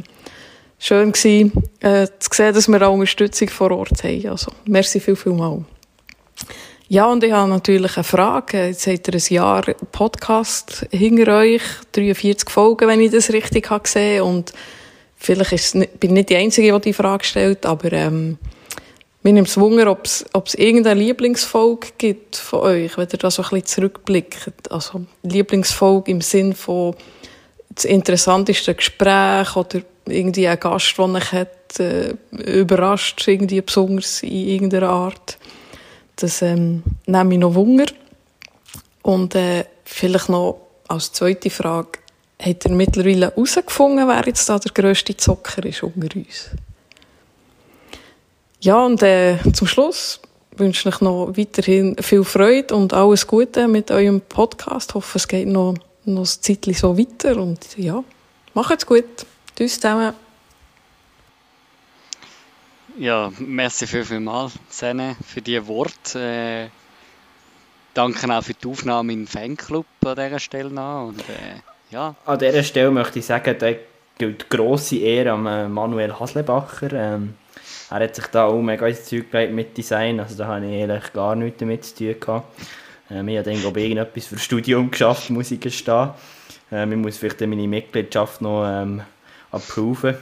schön gewesen, äh, zu sehen, dass wir auch Unterstützung vor Ort haben. Also, merci viel, viel mal. Ja, und ich habe natürlich eine Frage. Jetzt habt ihr ein Jahr Podcast hinter euch, 43 Folgen, wenn ich das richtig habe gesehen. Und vielleicht ist bin ich nicht die Einzige, die die Frage stellt, aber ähm, mir nimmt es Wunder, ob es irgendeine Lieblingsfolge gibt von euch, wenn ihr da so ein bisschen zurückblickt. Also Lieblingsfolge im Sinn von das interessanteste Gespräch oder irgendwie ein Gast, der mich hat, äh, überrascht, irgendwie besonders in irgendeiner Art. Das ähm, nehme ich noch Wunder. Und äh, vielleicht noch als zweite Frage, hat er mittlerweile herausgefunden, wer jetzt da der grösste Zocker ist unter uns? Ja, und äh, zum Schluss wünsche ich noch weiterhin viel Freude und alles Gute mit eurem Podcast. Ich hoffe, es geht noch, noch ein Zeitchen so weiter. Und ja, macht's gut. Tschüss zusammen. Ja, merci viel, viel mal, Sene, für die Worte. Äh, danke auch für die Aufnahme im Fanclub an dieser Stelle noch. Und, äh, ja. An dieser Stelle möchte ich sagen, da gilt grosse Ehre an äh, Manuel Haslebacher. Ähm, er hat sich da auch mega ins Zeug gelegt mit Design, also da habe ich eigentlich gar nichts damit zu tun gehabt. Ähm, ich habe dann, glaube ich, irgendetwas für das Studium geschafft, muss ich gestehen. Ähm, ich muss vielleicht meine Mitgliedschaft noch ähm, approven.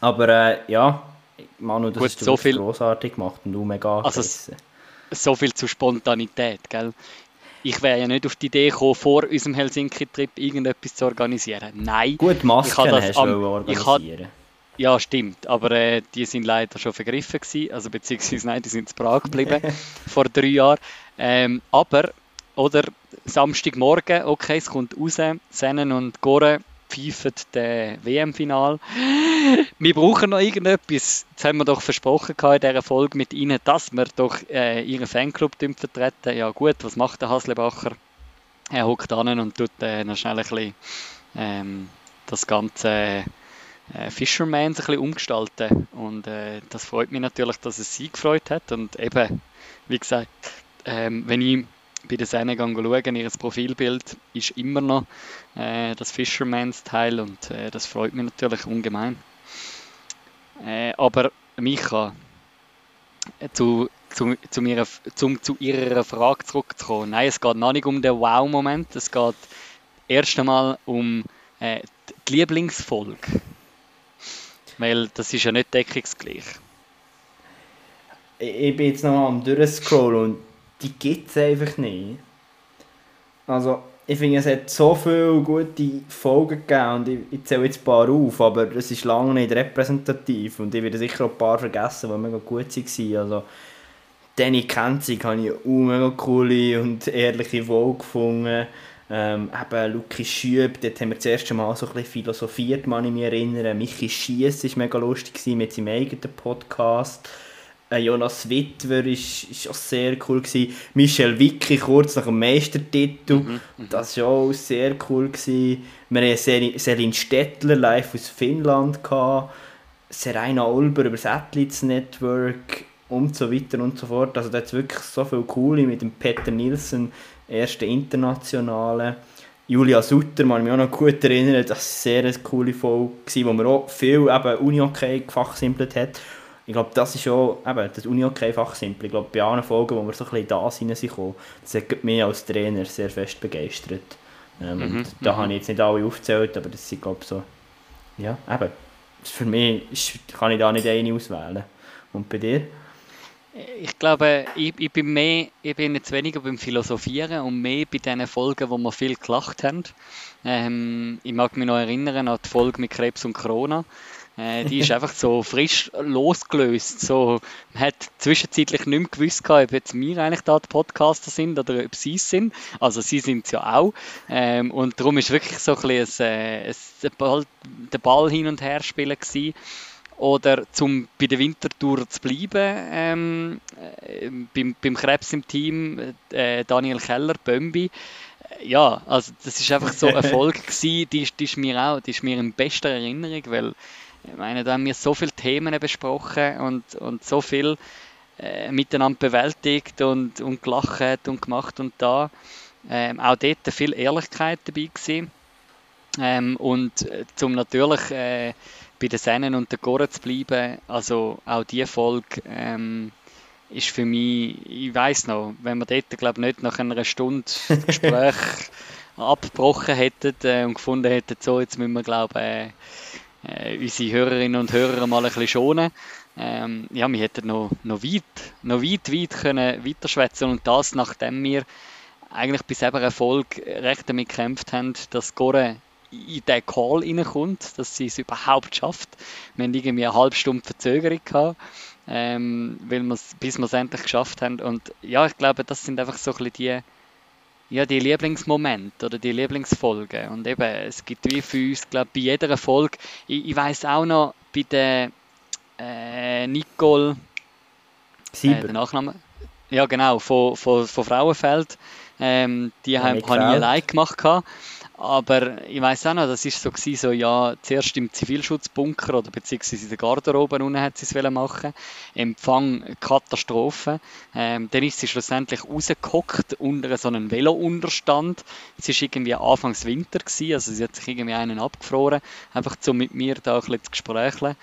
Aber äh, ja, Manu, das Gut, hast du so viel, großartig gemacht und du mega also, so viel zur Spontanität, gell? Ich wäre ja nicht auf die Idee gekommen, vor unserem Helsinki-Trip irgendetwas zu organisieren. Nein. Gut, Masken ich hast du am, organisieren. Ja, stimmt. Aber äh, die sind leider schon vergriffen gewesen. Also beziehungsweise nein, die sind in Prag geblieben vor drei Jahren. Ähm, aber, oder Samstagmorgen, okay, es kommt raus, Sennen und Gore pfeifen den WM-Final. Wir brauchen noch irgendetwas. Jetzt haben wir doch versprochen in dieser Folge mit Ihnen, dass wir doch äh, Ihren Fanclub vertreten. Ja gut, was macht der Haslebacher? Er hockt an und tut äh, noch schnell ein bisschen ähm, das ganze äh, Fisherman ein bisschen umgestalten. Und äh, das freut mich natürlich, dass es sie gefreut hat. Und eben, wie gesagt, ähm, wenn ich bei der Sene schauen, ihr Profilbild ist immer noch äh, das Fisherman's-Teil und äh, das freut mich natürlich ungemein. Äh, aber Micha, äh, zu, zu, zu, mir, zum, zu Ihrer Frage zurückzukommen. Nein, es geht noch nicht um den Wow-Moment, es geht erst einmal um äh, die Lieblingsfolge. Weil das ist ja nicht deckungsgleich. Ich bin jetzt noch am durchscrollen und die gibt es einfach nicht. Also, ich finde, es hat so viele gute Folgen gegeben und ich, ich zähle jetzt ein paar auf, aber es ist lange nicht repräsentativ und ich werde sicher auch ein paar vergessen, die mega gut waren. Also, Danny Kenzig habe ich auch mega coole und ehrliche Folge gefunden. Ähm, eben Luki Schüb, dort haben wir das erste Mal so ein bisschen philosophiert, man ich mich erinnere. Michi Schiess war mega lustig mit seinem eigenen Podcast. Äh, Jonas Wittwer ist, ist auch sehr cool gewesen. Michel Wicki kurz nach dem Meistertitel, mhm, mhm. das war auch sehr cool gewesen. Wir hatten Selin Stettler live aus Finnland gehabt. Serena Olber über das Athletes Network und so weiter und so fort. Also da hat wirklich so viel coole mit dem Peter Nielsen, erste internationale. Julia Sutter, man mich auch noch gut erinnern, das war eine sehr coole Folge, wo man auch viel eben Uni-Hockey gefachsimpelt hat ich glaube, das ist schon eben, das uni okay fachsimpel. Ich glaube, bei allen Folgen, wo wir so ein bisschen da sind, das hat mich als Trainer sehr fest begeistert. Ähm, mhm, da mhm. habe ich jetzt nicht alle aufgezählt, aber das sind, glaube ich, so, ja, eben, für mich ist, kann ich da nicht eine auswählen. Und bei dir? Ich glaube, ich, ich, bin mehr, ich bin jetzt weniger beim Philosophieren und mehr bei den Folgen, wo wir viel gelacht haben. Ähm, ich mag mich noch erinnern an die Folge mit Krebs und Corona. Äh, die ist einfach so frisch losgelöst. So, man hat zwischenzeitlich nicht mehr gewusst, ob jetzt wir eigentlich da die Podcaster sind oder ob sie es sind. Also sie sind es ja auch. Ähm, und darum ist wirklich so ein bisschen ein, ein, ein Ball, der Ball hin und her spielen gewesen. Oder zum bei der Wintertour zu bleiben, ähm, äh, beim, beim Krebs im Team, äh, Daniel Keller, Bömbi, ja, also das ist einfach so ein Erfolg gewesen, die, die ist mir auch, die ist mir in bester Erinnerung, weil ich meine, da haben wir so viele Themen besprochen und, und so viel äh, miteinander bewältigt und, und gelacht und gemacht und da. Ähm, auch dort viel Ehrlichkeit dabei gewesen. Ähm, und äh, zum natürlich äh, bei den Sennen und den Goren zu bleiben, also auch diese Folge ähm, ist für mich, ich weiß noch, wenn wir dort, glaube nicht nach einer Stunde Gespräch abgebrochen hätten äh, und gefunden hätten, so, jetzt müssen wir, glaube äh, äh, unsere Hörerinnen und Hörer mal ein bisschen schonen. Ähm, ja, wir hätten noch, noch weit, noch weit, weit können weiterschwätzen und das, nachdem wir eigentlich bis eben Erfolg recht damit gekämpft haben, dass Gore in den Call reinkommt, dass sie es überhaupt schafft. Wir hatten irgendwie eine halbe Stunde Verzögerung gehabt, ähm, weil wir's, bis wir es endlich geschafft haben. Und ja, ich glaube, das sind einfach so ein bisschen die, ja, die Lieblingsmomente oder die Lieblingsfolgen. Und eben, es gibt wie für uns, glaube bei jeder Folge, ich, ich weiß auch noch, bei der äh, Nicole, äh, der Nachname, ja genau, von, von, von Frauenfeld, ähm, die ja, habe hab ich allein gemacht. Gehabt. Aber ich weiß auch noch, das war so, gewesen, so ja, zuerst im Zivilschutzbunker oder beziehungsweise in der Garderobe unten hat sie es machen Empfang Katastrophe. Ähm, dann ist sie schlussendlich rausgehockt unter so einem Velo-Unterstand. Es war irgendwie Anfangs Winter, gewesen, also sie hat sich irgendwie einen abgefroren, einfach um mit mir da ein bisschen zu gesprächeln.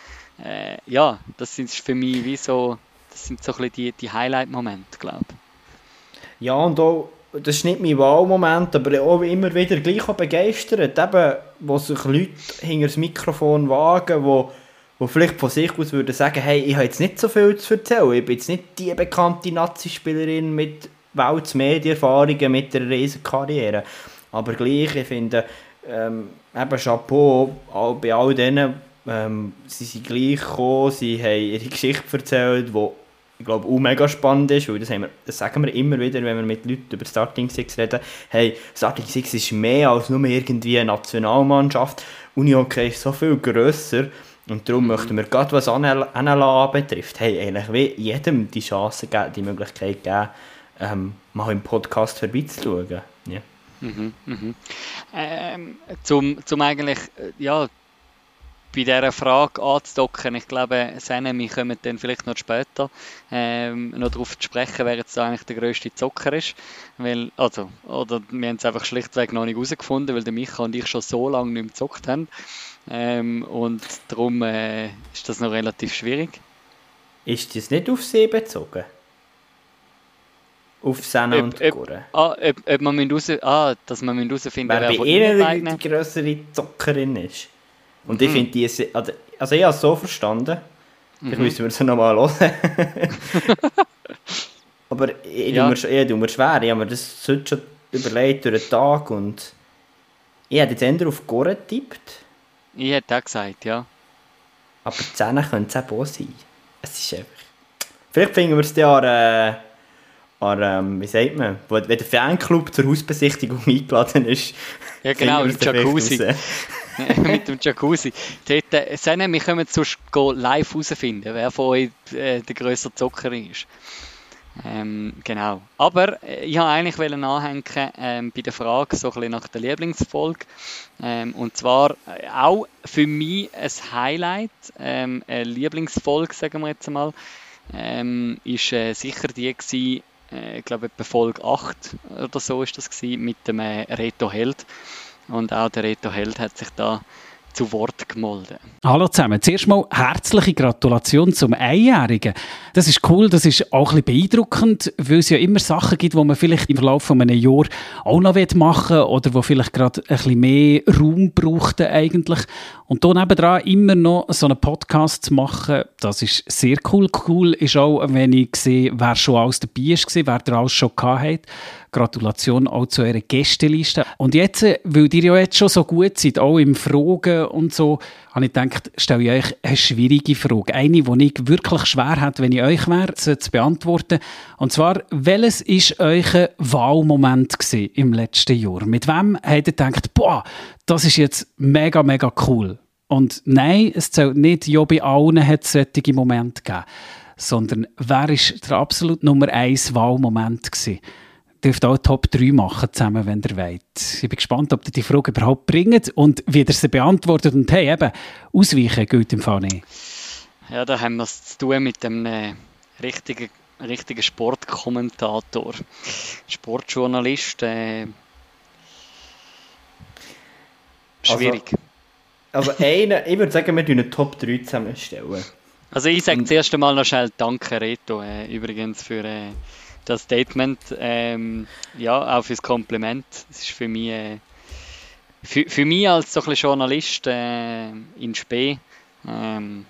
Äh, ja, das sind für mich wie so, das sind so ein bisschen die, die Highlight-Momente, glaube ich. Ja, und auch das ist nicht mein Wahlmoment, aber auch immer wieder gleich auch begeistert, eben, wo sich Leute hinter das Mikrofon wagen, wo, wo vielleicht von sich aus würden sagen, hey, ich habe jetzt nicht so viel zu erzählen, ich bin jetzt nicht die bekannte Nazi-Spielerin mit Weltmedienerfahrungen, mit einer riesen Karriere, aber gleich, ich finde, ähm, eben Chapeau bei all denen, ähm, sie sind gleich gekommen, sie haben ihre Geschichte erzählt, die ich glaube, auch mega spannend ist, weil das, wir, das sagen wir immer wieder, wenn wir mit Leuten über Starting Six reden, hey, Starting Six ist mehr als nur irgendwie eine Nationalmannschaft, Unihockey ist so viel grösser und darum mhm. möchten wir gerade was NLA betrifft, hey, eigentlich wie jedem die Chance geben, die Möglichkeit geben, ähm, mal im Podcast vorbeizuschauen. Ja. Mhm, mhm. Ähm, zum, zum eigentlich, äh, ja, bei dieser Frage anzudocken. Ich glaube, Sene, wir kommen dann vielleicht noch später ähm, noch darauf zu sprechen, wer jetzt eigentlich der grösste Zocker ist. Weil, also, oder wir haben es einfach schlichtweg noch nicht herausgefunden, weil der Micha und ich schon so lange nicht mehr gezockt haben. Ähm, und darum äh, ist das noch relativ schwierig. Ist das nicht auf See bezogen? Auf Sene und Gore? Ah, ob, ob man raus, ah, dass man herausfinden wer, wer bei ihnen die größere Zockerin ist. Und ich mhm. finde die, also, also ich habe es so verstanden, mhm. müssen wir es nochmal hören. Aber ich, ja. tue mir, ich mir schwer, ich habe mir das schon überlegt durch den Tag und ich hätte jetzt eher auf Gore getippt. Ich hätte auch gesagt, ja. Aber die Zähne können es auch sein. Es ist einfach... Vielleicht finden wir es ja an, äh, an ähm, wie sagt man, wenn der Fanclub zur Hausbesichtigung eingeladen ist. Ja genau, im Jacuzzi. mit dem Jacuzzi. Dort, äh, Sene, wir können sonst live herausfinden, wer von euch äh, der grössere Zocker ist. Ähm, genau. Aber äh, ich wollte eigentlich anhängen ähm, bei der Frage so ein nach der Lieblingsfolge. Ähm, und zwar äh, auch für mich ein Highlight, ähm, eine Lieblingsfolge, sagen wir jetzt mal, ähm, ist äh, sicher die gewesen, äh, glaube etwa Folge 8 oder so ist das gewesen, mit dem äh, Reto Held. Und auch der Reto Held hat sich da zu Wort gemolden. Hallo zusammen. Zuerst mal herzliche Gratulation zum Einjährigen. Das ist cool, das ist auch ein bisschen beeindruckend, weil es ja immer Sachen gibt, die man vielleicht im Verlauf von einem Jahr auch noch machen will oder wo vielleicht gerade ein bisschen mehr Raum braucht eigentlich. Und da nebenan immer noch so einen Podcast zu machen, das ist sehr cool. Cool ist auch, wenn ich sehe, wer schon alles dabei ist, wer da alles schon hat. Gratulation auch zu eurer Gästeliste. Und jetzt, äh, weil ihr ja jetzt schon so gut seid, auch im Fragen und so, habe ich gedacht, stelle ich euch eine schwierige Frage. Eine, die ich wirklich schwer hätte, wenn ich euch wäre, zu beantworten. Und zwar, welches war euer Wahlmoment im letzten Jahr? Mit wem habt ihr gedacht, boah, das ist jetzt mega, mega cool? Und nein, es zählt nicht, ja, bei allen hat es solche Momente gegeben. Sondern wer war der absolut Nummer 1 Wahlmoment gewesen? Dürft auch Top 3 machen zusammen, wenn ihr wollt. Ich bin gespannt, ob ihr die Frage überhaupt bringt und wie ihr sie beantwortet. Und hey, eben, ausweichen gilt im Fall nicht. Ja, da haben wir es zu tun mit einem äh, richtigen, richtigen Sportkommentator, Sportjournalist. Äh, schwierig. Also, also eine, ich würde sagen, wir tun eine Top 3 zusammenstellen. Also ich sage das erste Mal noch schnell Danke Reto, äh, übrigens für... Äh, das Statement, ähm, ja, auch fürs Kompliment. Es ist für mich, äh, für, für mich als so ein Journalist äh, in Spee ähm,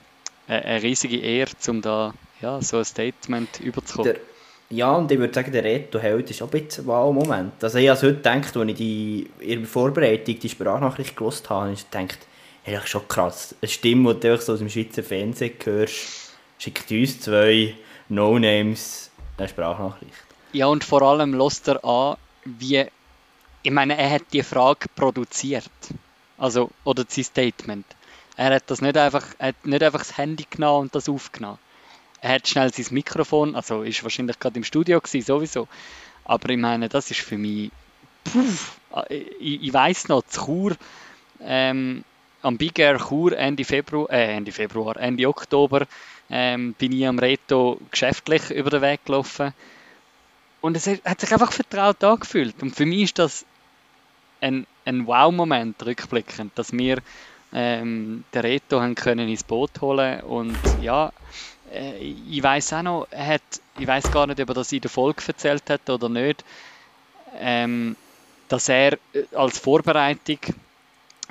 eine, eine riesige Ehre, um da ja, so ein Statement überzukommen. Der, Ja, und ich würde sagen, der Reto-Held ist auch ein bisschen ein Wow-Moment. Also ich habe heute gedacht, als ich die, in der Vorbereitung die Sprachnachricht gelost habe, ich gedacht, hey, schon krass. Eine Stimme, die du so aus dem Schweizer Fernsehen hörst, schickt uns zwei No-Names eine Sprachnachricht. Ja, und vor allem lässt er an, wie, ich meine, er hat die Frage produziert. Also, oder sein Statement. Er hat das nicht einfach, er hat nicht einfach das Handy genommen und das aufgenommen er hat schnell sein Mikrofon, also ist wahrscheinlich gerade im Studio gewesen, sowieso. Aber ich meine, das ist für mich, puh, ich, ich weiß noch, zu Chur, ähm, am Big Air Chur Ende Februar, äh, Ende Februar, Ende Oktober, ähm, bin ich am Reto geschäftlich über den Weg gelaufen. Und es hat sich einfach vertraut angefühlt. Und für mich ist das ein, ein Wow-Moment rückblickend, dass wir ähm, den Reto haben können ins Boot holen und ja, äh, ich weiß auch noch, er hat, ich weiß gar nicht, ob er das in der Folge erzählt hat oder nicht, ähm, dass er äh, als Vorbereitung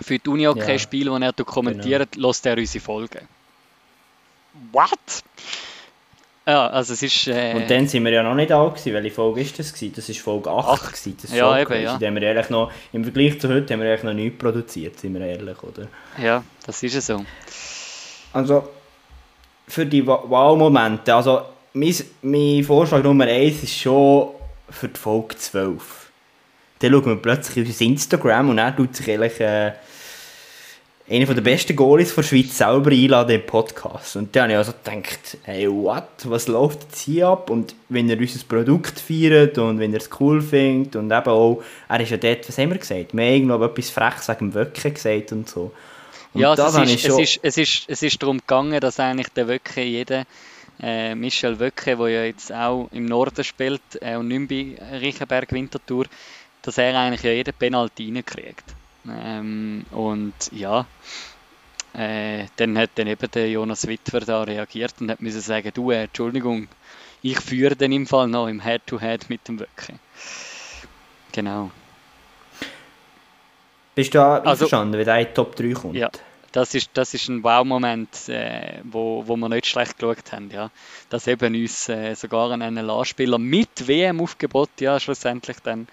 für die Uni-Hockey-Spiele, ja, die er dokumentiert, genau. lässt er unsere Folgen. What? Ja, also es ist... Äh, und dann sind wir ja noch nicht alt gewesen. Welche Folge ist das gewesen? Das ist Folge 8 8. gewesen. Das ja, Folge eben, ja. Wir ehrlich noch, Im Vergleich zu heute haben wir eigentlich noch nichts produziert, sind wir ehrlich, oder? Ja, das ist es so. Also, für die Wahlmomente. Also, mein, mein Vorschlag Nummer 1 ist schon für die Folge 12. Dann schauen wir plötzlich auf unser Instagram und er tut sich eigentlich äh, einer der besten Goalies der Schweiz selber einladen im Podcast. Und dann habe ich also gedacht, hey, what? Was läuft jetzt hier ab? Und wenn er unser Produkt feiert und wenn er es cool findet und eben auch, er ist ja dort, was haben wir gesagt? Wir haben irgendwo etwas Freches wegen dem Wöcken gesagt und so. Und ja, also es, ist, es, ist, es, ist, es ist darum gegangen, dass eigentlich der Wöcke, jeder, äh, Michel Wöcke, der ja jetzt auch im Norden spielt äh, und nicht bei Riechenberg Winterthur, dass er eigentlich ja jeden Penalty reinkriegt. Ähm, und ja, äh, dann hat dann eben der Jonas Wittwer da reagiert und hat müssen sagen, du, äh, Entschuldigung, ich führe den im Fall noch im Head-to-Head -Head mit dem Wöcke. Genau. Bist du da also, einverstanden, wenn der Top 3 kommt? Ja, das ist, das ist ein Wow-Moment, äh, wo, wo wir nicht schlecht geschaut haben. Ja. Dass eben uns äh, sogar ein NLA-Spieler mit WM-Aufgebot ja, schlussendlich dann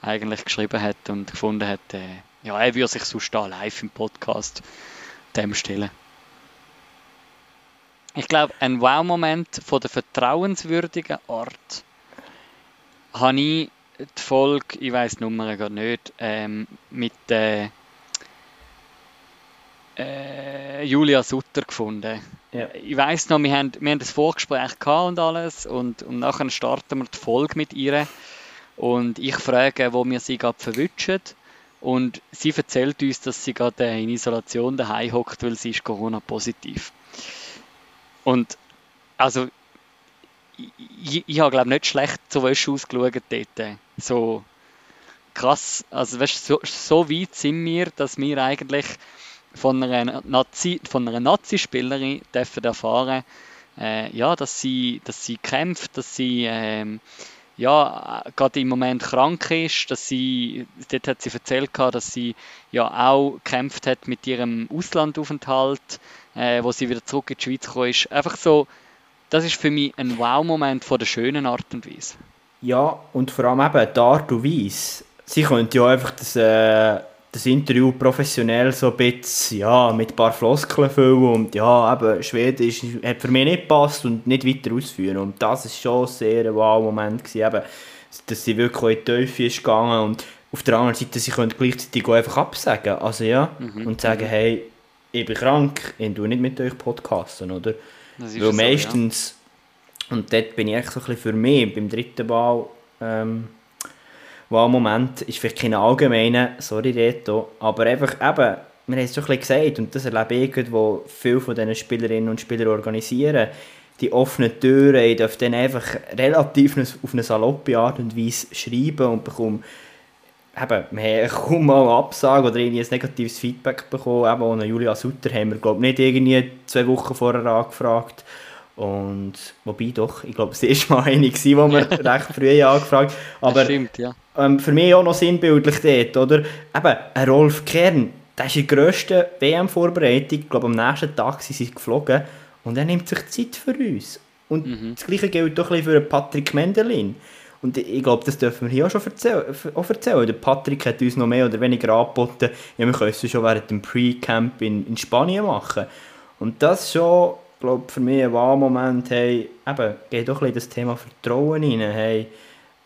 eigentlich geschrieben hat und gefunden hat, äh, ja, er würde sich sonst da live im Podcast dem stellen. Ich glaube, ein Wow-Moment von der vertrauenswürdigen Art habe ich die Folge, ich weiß die Nummer gar nicht, ähm, mit äh, äh, Julia Sutter gefunden. Ja. Ich weiß noch, wir haben, wir haben das Vorgespräch gehabt und alles und, und nachher starten wir die Folge mit ihr und ich frage, wo wir sie gerade verwünschen und sie erzählt uns, dass sie gerade in Isolation daheim hockt, weil sie ist Corona-positiv. Und also ich, ich habe glaube nicht schlecht zu Wäsche ausgeschaut dort. So krass, also weißt, so, so weit sind wir, dass wir eigentlich von einer Nazi, von einer Nazi-Spielerin dürfen erfahren, äh, ja, dass sie, dass sie kämpft, dass sie ähm, ja, gerade im Moment krank ist, dass sie, dort hat sie erzählt, dass sie ja auch gekämpft hat mit ihrem Auslandaufenthalt, äh, wo sie wieder zurück in die Schweiz gekommen ist. Einfach so, das ist für mich ein Wow-Moment von der schönen Art und Weise. Ja, und vor allem eben die Art und Weise. Sie könnte ja einfach das, äh, das Interview professionell so ein bisschen, ja, mit ein paar Floskeln füllen und ja, eben, Schwedisch hat für mich nicht gepasst und nicht weiter ausführen. Und das ist schon sehr ein Wow-Moment eben, dass sie wirklich in die Teufel ist gegangen und auf der anderen Seite, sie können gleichzeitig auch einfach absagen, also ja, mhm. und sagen, hey, ich bin krank, ich tue nicht mit euch podcasten, oder? Weil meistens, ja. und dort bin ich echt so ein bisschen für mich, beim dritten Wahl, ähm, Wahlmoment, ist vielleicht kein allgemeiner, sorry Reto, aber einfach eben, wir haben es schon ein bisschen gesagt, und das erlebe ich, wo viele von diesen Spielerinnen und Spielern organisieren, die offenen Türen, ich darf dann einfach relativ auf eine saloppe Art und Weise schreiben und bekomme eben, wir haben kaum mal eine Absage oder irgendwie ein negatives Feedback bekommen. Eben, ohne Julia Sutter haben wir, glaube nicht irgendwie zwei Wochen vorher angefragt. Und, wobei doch, ich glaube, es war mal eine, die wir recht früh angefragt haben. Aber stimmt, ja. Ähm, für mich auch noch sinnbildlich dort, oder? Eben, ein Rolf Kern, der ist in der grössten WM-Vorbereitung, ich glaube, am nächsten Tag sind sie geflogen und er nimmt sich Zeit für uns. Und mhm. das Gleiche gilt doch ein für Patrick Mendelin. Und ich glaube, das dürfen wir hier auch schon erzählen. Auch erzählen. Der Patrick hat uns noch mehr oder weniger angeboten, ja, wir können es schon während dem Pre-Camp in, in Spanien machen. Und das ist schon, glaube für mich ein Wahlmoment, hey, eben, geht doch ein bisschen das Thema Vertrauen rein, hey,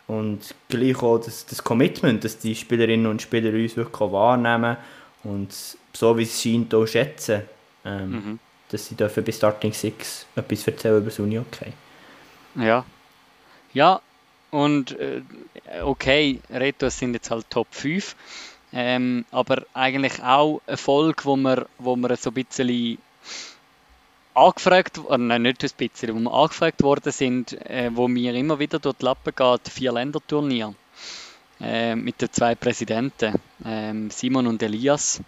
und gleich auch das, das Commitment, dass die Spielerinnen und Spieler uns wirklich wahrnehmen und so wie es scheint auch schätzen, ähm, mhm. dass sie dürfen bei Starting Six etwas erzählen über das Uni-Okay. Ja. Ja, und äh, okay, Retos sind jetzt halt Top 5. Ähm, aber eigentlich auch eine Folge, wo wir, wo wir so ein bisschen angefragt, äh, nein, nicht ein bisschen, wo wir angefragt worden sind, äh, wo mir immer wieder dort Lappen geht, vier Länderturnier äh, mit den zwei Präsidenten, äh, Simon und Elias,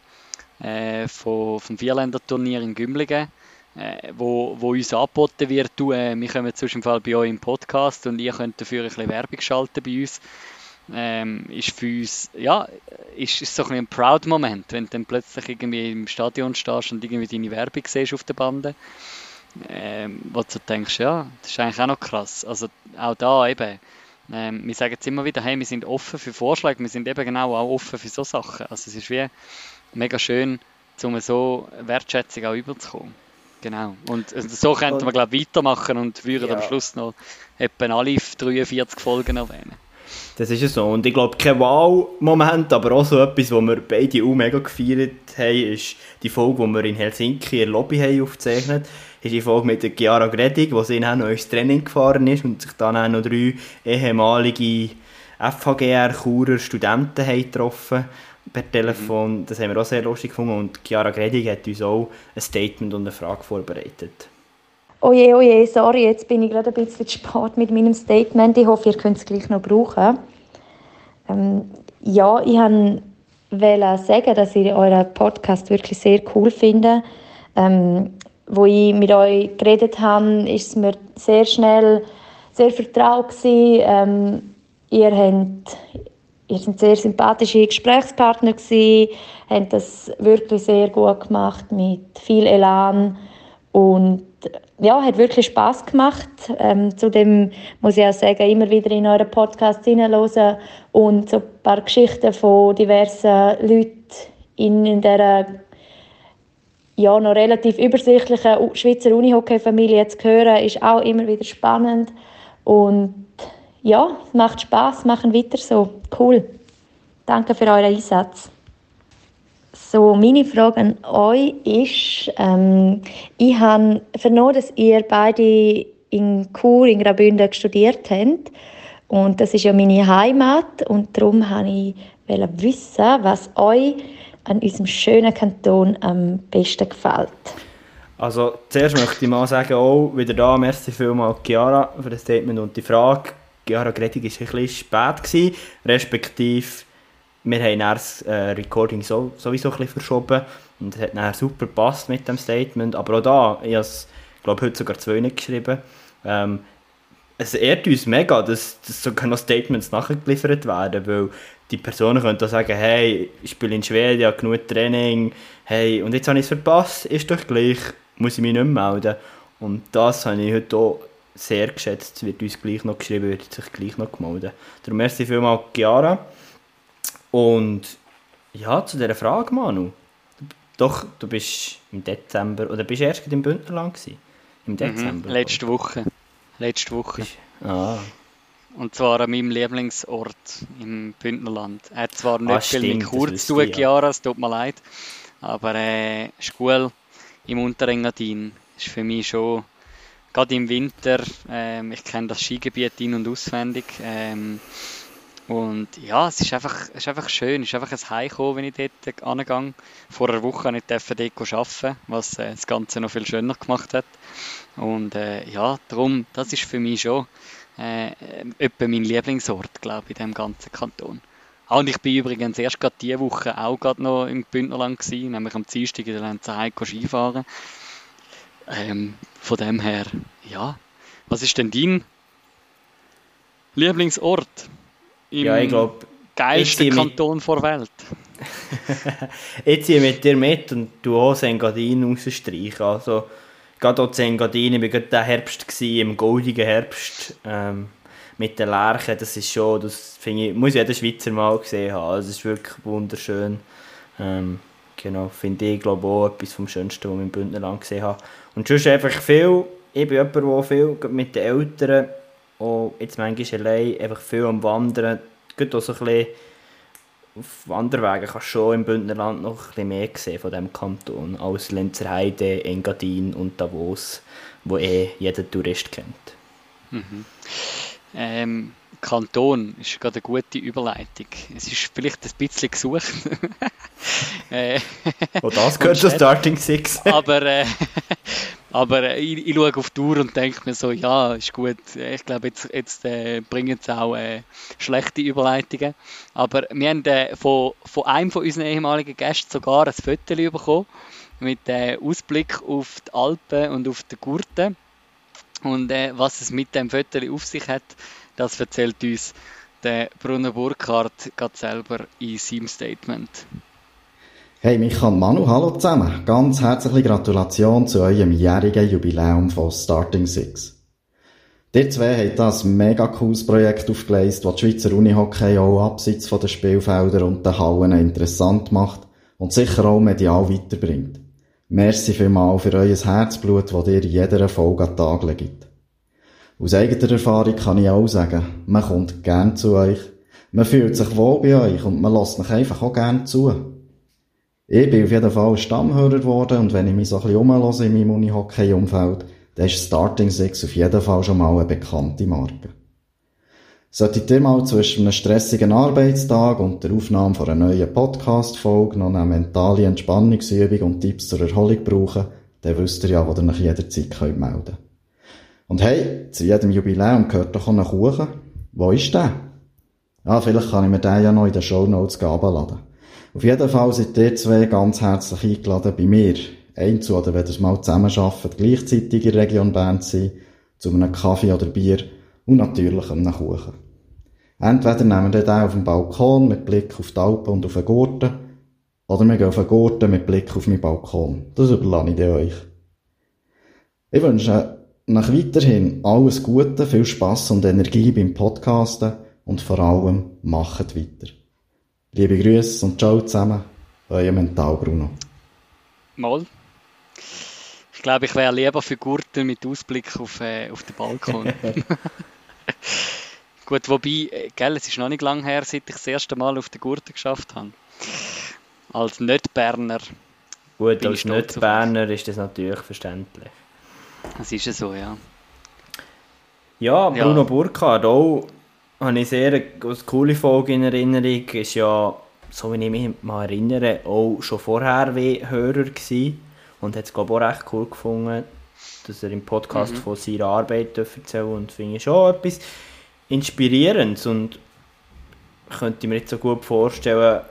äh, von, vom Vierländerturnier in Gümligen äh, wo, wo uns angeboten wird, du, äh, wir kommen zwischen Fall bei euch im Podcast und ihr könnt dafür ein bisschen Werbung schalten bei uns, ähm, ist für uns, ja, ist, ist so ein, ein Proud-Moment, wenn du dann plötzlich irgendwie im Stadion stehst und irgendwie deine Werbung siehst auf der Bande, ähm, wo du denkst, ja, das ist eigentlich auch noch krass. Also auch da eben, ähm, wir sagen jetzt immer wieder, hey, wir sind offen für Vorschläge, wir sind eben genau auch offen für so Sachen. Also es ist wie mega schön, um so Wertschätzung auch überzukommen. Genau. Und so könnten wir, glaube ich, weitermachen und würden ja. am Schluss noch etwa alle 43 Folgen erwähnen. Das ist ja so. Und ich glaube, kein Wow-Moment, aber auch so etwas, was wir beide auch mega gefeiert haben, ist die Folge, die wir in Helsinki in der Lobby haben aufgezeichnet haben. ist die Folge mit der Chiara Gredig, wo sie dann noch ins Training gefahren ist und sich dann auch noch drei ehemalige FHGR-Churer Studenten haben getroffen per Telefon. Mhm. Das haben wir auch sehr lustig gefunden und Chiara Gredig hat uns auch ein Statement und eine Frage vorbereitet. Oh je, oh je, sorry, jetzt bin ich gerade ein bisschen spät mit meinem Statement. Ich hoffe, ihr könnt es gleich noch brauchen. Ähm, ja, ich wollte sagen, dass ich euren Podcast wirklich sehr cool finde. Ähm, wo ich mit euch geredet habe, ist es mir sehr schnell sehr vertraut. Ähm, ihr habt ihr seid sehr sympathische Gesprächspartner gewesen, haben das wirklich sehr gut gemacht mit viel Elan und ja, hat wirklich Spaß gemacht. Ähm, zudem muss ich auch sagen, immer wieder in euren Podcast hineinhören und so ein paar Geschichten von diversen Leuten in, in dieser ja, noch relativ übersichtlichen Schweizer Unihockey-Familie zu hören, ist auch immer wieder spannend und ja, es macht Spaß, machen weiter so. Cool. Danke für euren Einsatz. So, meine Frage an euch ist, ähm, ich habe vernommen, dass ihr beide in Chur, in Graubünden studiert habt. Und das ist ja meine Heimat. Und darum wollte ich wissen, was euch an unserem schönen Kanton am besten gefällt. Also, zuerst möchte ich mal sagen, auch wieder da, merci vielmals Chiara für das Statement und die Frage. Chiara Gretig war ein bisschen spät, respektive wir haben das äh, Recording so, sowieso ein verschoben und es hat dann super gepasst mit dem Statement, aber auch da, ich habe es, glaube heute sogar zwei nicht geschrieben, ähm, es ehrt uns mega, dass, dass sogar noch Statements nachgeliefert werden, weil die Personen können auch sagen, hey, ich spiele in Schweden, habe genug Training, hey, und jetzt habe ich es verpasst, ist doch gleich, muss ich mich nicht melden. Und das habe ich heute auch sehr geschätzt. Es wird uns gleich noch geschrieben, wird sich gleich noch gemeldet. Darum merci vielmals, Chiara. Und ja, zu dieser Frage, Manu. Doch, du bist im Dezember, oder bist du erst im Bündnerland gewesen? Im mhm, Dezember? Mhm, letzte Woche. Letzte Woche. ah. Und zwar an meinem Lieblingsort im Bündnerland. Er hat zwar nicht ah, viel mit Kurz zu tun, Chiara, es tut mir leid. Aber äh, Schule im Unterengadin ist für mich schon gerade im Winter, ähm, ich kenne das Skigebiet in- und auswendig. Ähm, und ja, es ist einfach, es ist einfach schön, es ist einfach ein Heimkommen, wenn ich dort angehe. Vor einer Woche ich dort arbeiten, was äh, das Ganze noch viel schöner gemacht hat. Und äh, ja, darum, das ist für mich schon äh, etwa mein Lieblingsort, glaube ich, in diesem ganzen Kanton. Ah, und ich bin übrigens erst gerade diese Woche auch gerade noch im Bündnerland gewesen, nämlich am Dienstag in der Lenzerheim Skifahren. Ähm, von dem her, ja. Was ist denn dein Lieblingsort im ja, ich glaub, geilsten Kanton der Welt? ich ziehe mit dir mit und du auch Engadin rausstreichen. Also, gerade auch zu Engadin, ich war gerade der Herbst, gewesen, im goldigen Herbst, ähm, mit den Lerchen, das ist schon, das finde ich, muss jeder Schweizer mal gesehen haben, also, es ist wirklich wunderschön. Ähm, genau, finde ich, glaube auch etwas vom Schönsten, was ich im Bündnerland gesehen habe. Und sonst einfach viel, ich bin jemand, der viel mit den Eltern, auch jetzt manchmal allein, einfach viel am Wandern, geht auch so ein bisschen auf Wanderwegen kannst du schon im Bündnerland noch ein bisschen mehr sehen von diesem Kanton, als Lenzerheide, Engadin und Davos, wo eh jeder Tourist kennt. Mhm. Ähm, Kanton ist gerade eine gute Überleitung. Es ist vielleicht ein bisschen gesucht. äh, oh, das gehört zur Starting Six. aber äh, aber äh, ich, ich schaue auf die Uhr und denke mir so, ja, ist gut. Ich glaube, jetzt, jetzt äh, bringen es auch äh, schlechte Überleitungen. Aber wir haben äh, von, von einem von unseren ehemaligen Gästen sogar ein Foto bekommen mit äh, Ausblick auf die Alpen und auf die Gurten. Und äh, was es mit dem Foto auf sich hat, das erzählt uns der Bruno Burkhardt gerade selber in seinem Statement. Hey Micha und Manu, hallo zusammen. Ganz herzliche Gratulation zu eurem jährigen Jubiläum von Starting Six. Ihr zwei habt das mega cooles Projekt aufgeleistet, das die Schweizer Unihockey auch abseits von den Spielfeldern und den Hallen interessant macht und sicher auch medial weiterbringt. Merci vielmal für euer Herzblut, das ihr jeder Folge an den Tag legt. Aus eigener Erfahrung kann ich auch sagen, man kommt gern zu euch, man fühlt sich wohl bei euch und man lässt mich einfach auch gern zu. Ich bin auf jeden Fall Stammhörer geworden und wenn ich mich so ein bisschen umhöre in meinem Unihockey-Umfeld, dann ist Starting Six auf jeden Fall schon mal eine bekannte Marke. Solltet ihr mal zwischen einem stressigen Arbeitstag und der Aufnahme von einer neuen Podcast-Folge noch eine mentale Entspannungsübung und Tipps zur Erholung brauchen, dann wisst ihr ja, wo ihr euch jederzeit könnt melden Und hey, zu jedem Jubiläum gehört doch ein Kuchen. Wo ist der? Ah, vielleicht kann ich mir den ja noch in den Show Notes laden. Auf jeden Fall seid ihr zwei ganz herzlich eingeladen bei mir. Einzu oder wenn ihr mal zusammen arbeitet, gleichzeitig in der Region Bern zu sein, zu einem Kaffee oder Bier und natürlich einem Kuchen. Entweder nehmen wir den auf dem Balkon mit Blick auf die Alpen und auf den Gurten, oder wir gehen auf den Gurten mit Blick auf meinen Balkon. Das überlasse ich euch. Ich wünsche nach weiterhin alles Gute, viel Spass und Energie beim Podcasten und vor allem macht weiter. Liebe Grüße und ciao zusammen, euer Mental Bruno. Mal. Ich glaube, ich wäre lieber für Gurten mit Ausblick auf, äh, auf den Balkon. Gut, wobei, äh, gell, es ist noch nicht lange her, seit ich das erste Mal auf den Gurten geschafft habe. Als Nicht-Berner. Gut, als Nicht-Berner ist das natürlich verständlich. Das ist ja so, ja. Ja, Bruno ja. Burkhardt, auch habe ich sehr eine coole Folge in Erinnerung. Ist ja, so wie ich mich mal erinnere, auch schon vorher Hörer gewesen und hat es glaube auch recht cool gefunden, dass er im Podcast mhm. von seiner Arbeit erzählen und finde ich schon etwas Inspirierendes und könnte mir jetzt so gut vorstellen,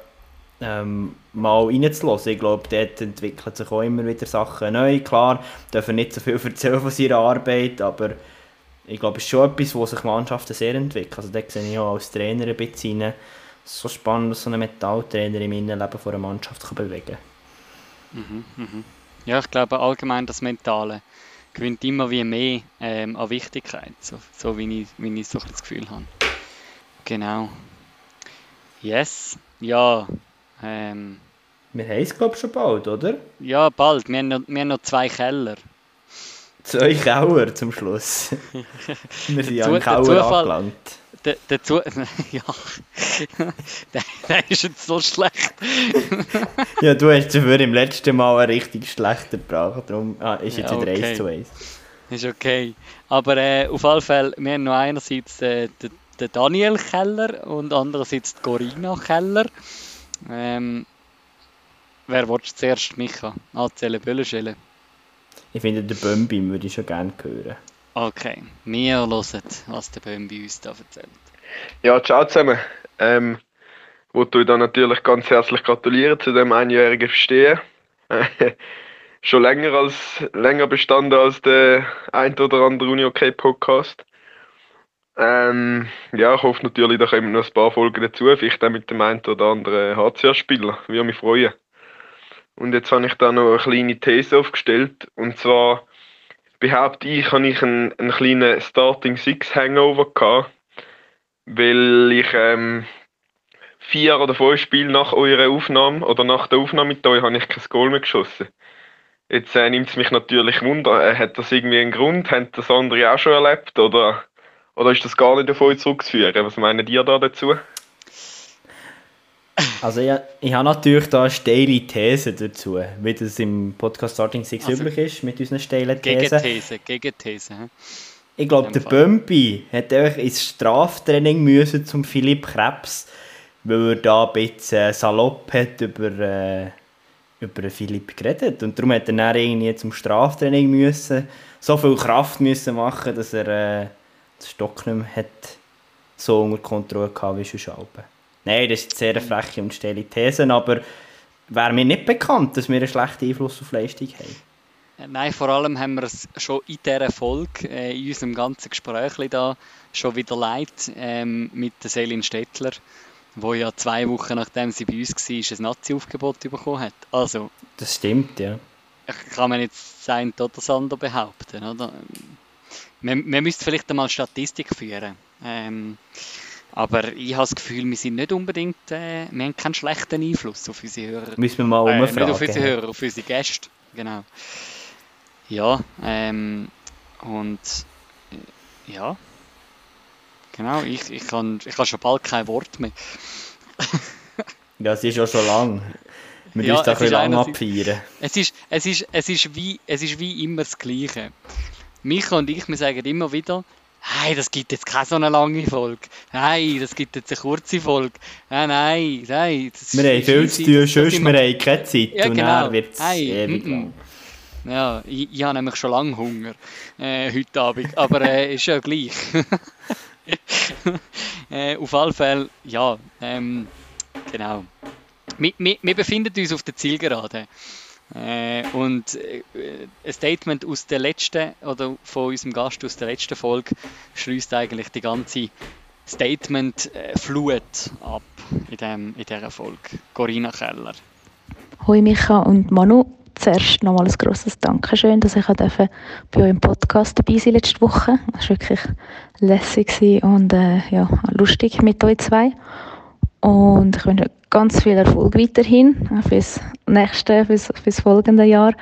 ähm, mal reinzulassen. Ich glaube, dort entwickeln sich auch immer wieder Sachen neu. Klar, dürfen nicht so viel erzählen von seiner Arbeit, aber ich glaube, es ist schon etwas, wo sich Mannschaften sehr entwickeln. Also da sehe ich auch als Trainer ein bisschen rein. So spannend, dass so ein Metalltrainer im Innenleben von einer Mannschaft kann bewegen mhm, mhm. Ja, ich glaube allgemein das Mentale gewinnt immer wie mehr ähm, an Wichtigkeit, so, so wie, ich, wie ich so das Gefühl habe. Genau. Yes, ja. Ähm, wir haben es, glaube ich, schon bald, oder? Ja, bald. Wir haben noch, wir haben noch zwei Keller. Zwei Kauer zum Schluss. Wir sind ja im Kauer angelangt. Der, der Zu ja, der, der, ist jetzt so schlecht. ja, du hast dafür im letzten Mal einen richtig schlechten gebracht, darum ah, ist jetzt ja, okay. wieder 1 zu 1. Ist okay. Aber äh, auf alle Fälle, wir haben noch einerseits äh, den, den Daniel Keller und andererseits die Corinna Keller. Ähm, wer willst du zuerst, Micha? Anzählen, Böllenschellen? Ich finde, den Bömbi würde ich schon gerne hören. Okay, wir hören, was der Bömbi uns da erzählt. Ja, ciao zusammen. Ähm, wollte euch da natürlich ganz herzlich gratulieren zu dem einjährigen Verstehen. schon länger als länger bestanden als der ein oder andere Uni OK Podcast. Ähm, ja, ich hoffe natürlich, da kommen noch ein paar Folgen dazu, vielleicht auch mit dem einen oder anderen HCA-Spieler. Würde mich freuen. Und jetzt habe ich da noch eine kleine These aufgestellt. Und zwar behaupte ich, habe ich einen, einen kleinen Starting Six Hangover gehabt, weil ich ähm, vier oder fünf Spiele nach eurer Aufnahme oder nach der Aufnahme mit euch habe ich kein Goal mehr geschossen. Jetzt äh, nimmt es mich natürlich wunder, äh, hat das irgendwie einen Grund? Haben das andere auch schon erlebt oder, oder ist das gar nicht auf euch zurückzuführen? Was meinen ihr da dazu? Also ich, ich habe natürlich da eine steile These dazu, wie das im Podcast Starting Six also, üblich ist, mit unseren steilen Thesen. Gegenthese, Gegenthese. Ich glaube, der Bömpi hat einfach ins Straftraining müssen zum Philipp Krebs, weil er da ein bisschen salopp hat über, äh, über Philipp geredet. Und darum hat er dann irgendwie zum Straftraining müssen, so viel Kraft müssen machen, dass er äh, den Stock nicht mehr hat so unter Kontrolle gehabt wie schon Schalben. Nein, das ist eine sehr freche und steile These, aber wäre mir nicht bekannt, dass wir einen schlechten Einfluss auf Leistung haben. Äh, nein, vor allem haben wir es schon in dieser Folge, äh, in unserem ganzen Gespräch da, schon wieder leid ähm, mit der Selin Stettler, wo ja zwei Wochen nachdem sie bei uns war, ein Nazi-Aufgebot bekommen hat. Also, das stimmt, ja. Kann man jetzt sein oder das andere behaupten, oder? Man, man müsste vielleicht einmal Statistik führen. Ähm, aber ich habe das Gefühl, wir sind nicht unbedingt, äh, wir haben keinen schlechten Einfluss auf unsere Hörer. Müssen wir mal äh, Nicht auf unsere Hörer, auf unsere Gäste, genau. Ja, ähm, und äh, ja, genau, ich, ich habe ich kann schon bald kein Wort mehr. ja, es ist ja schon lang. Wir ja, müssen ein lang abfeiern. Es ist, es, ist, es, ist wie, es ist wie immer das Gleiche. Micha und ich, wir sagen immer wieder, Hey, das gibt jetzt keine so eine lange Folge. Nein, das gibt jetzt eine kurze Folge. Nein, nein, nein. wir haben viel zu tun, sonst wir haben keine Zeit. Ja, und genau. dann wird es ewig mm -mm. Ja, ich, ich habe nämlich schon lange Hunger äh, heute Abend, aber äh, ist ja gleich. äh, auf alle Fälle, ja, ähm, genau. Wir, wir, wir befinden uns auf der Zielgerade. Äh, und äh, ein Statement aus der letzten, oder von unserem Gast aus der letzten Folge, schließt eigentlich die ganze Statement-Flut ab in, dem, in dieser Folge. Corinna Keller. Hoi Micha und Manu. Zuerst nochmal ein grosses Dankeschön, dass ich bei euch im Podcast dabei sein letzte Woche. Das war wirklich lässig und äh, ja, lustig mit euch zwei. Und ich wünsche ganz viel Erfolg weiterhin fürs nächste, fürs, fürs folgende Jahr.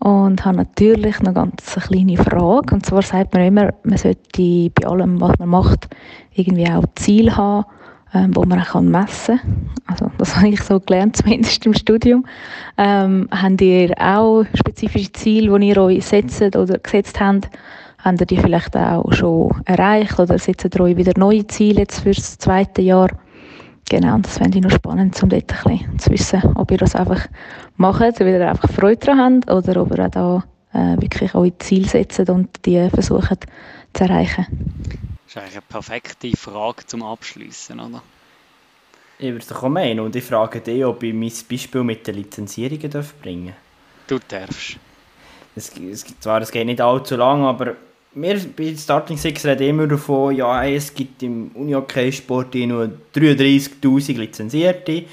Und habe natürlich noch ganz eine kleine Frage. Und zwar sagt man immer, man sollte bei allem, was man macht, irgendwie auch Ziel haben, ähm, wo man auch messen kann. Also, das habe ich so gelernt, zumindest im Studium. Ähm, habt ihr auch spezifische Ziele, die ihr euch setzt oder gesetzt habt? Habt ihr die vielleicht auch schon erreicht oder setzt ihr euch wieder neue Ziele jetzt für das zweite Jahr? Genau, und das fände ich noch spannend, um dort ein bisschen zu wissen, ob ihr das einfach macht, weil ihr einfach Freude daran habt oder ob ihr auch da äh, wirklich eure Ziele setzt und die versucht zu erreichen. Das ist eigentlich eine perfekte Frage zum Abschließen, oder? Ich würde es doch auch meinen und ich frage dich, ob ich mein Beispiel mit den Lizenzierungen bringen darf. Du darfst. Es, es, zwar, es geht nicht allzu lang, aber wir bei Starting Six reden immer davon, ja, es gibt im Unihockey-Sport nur 33'000 Lizenzierte.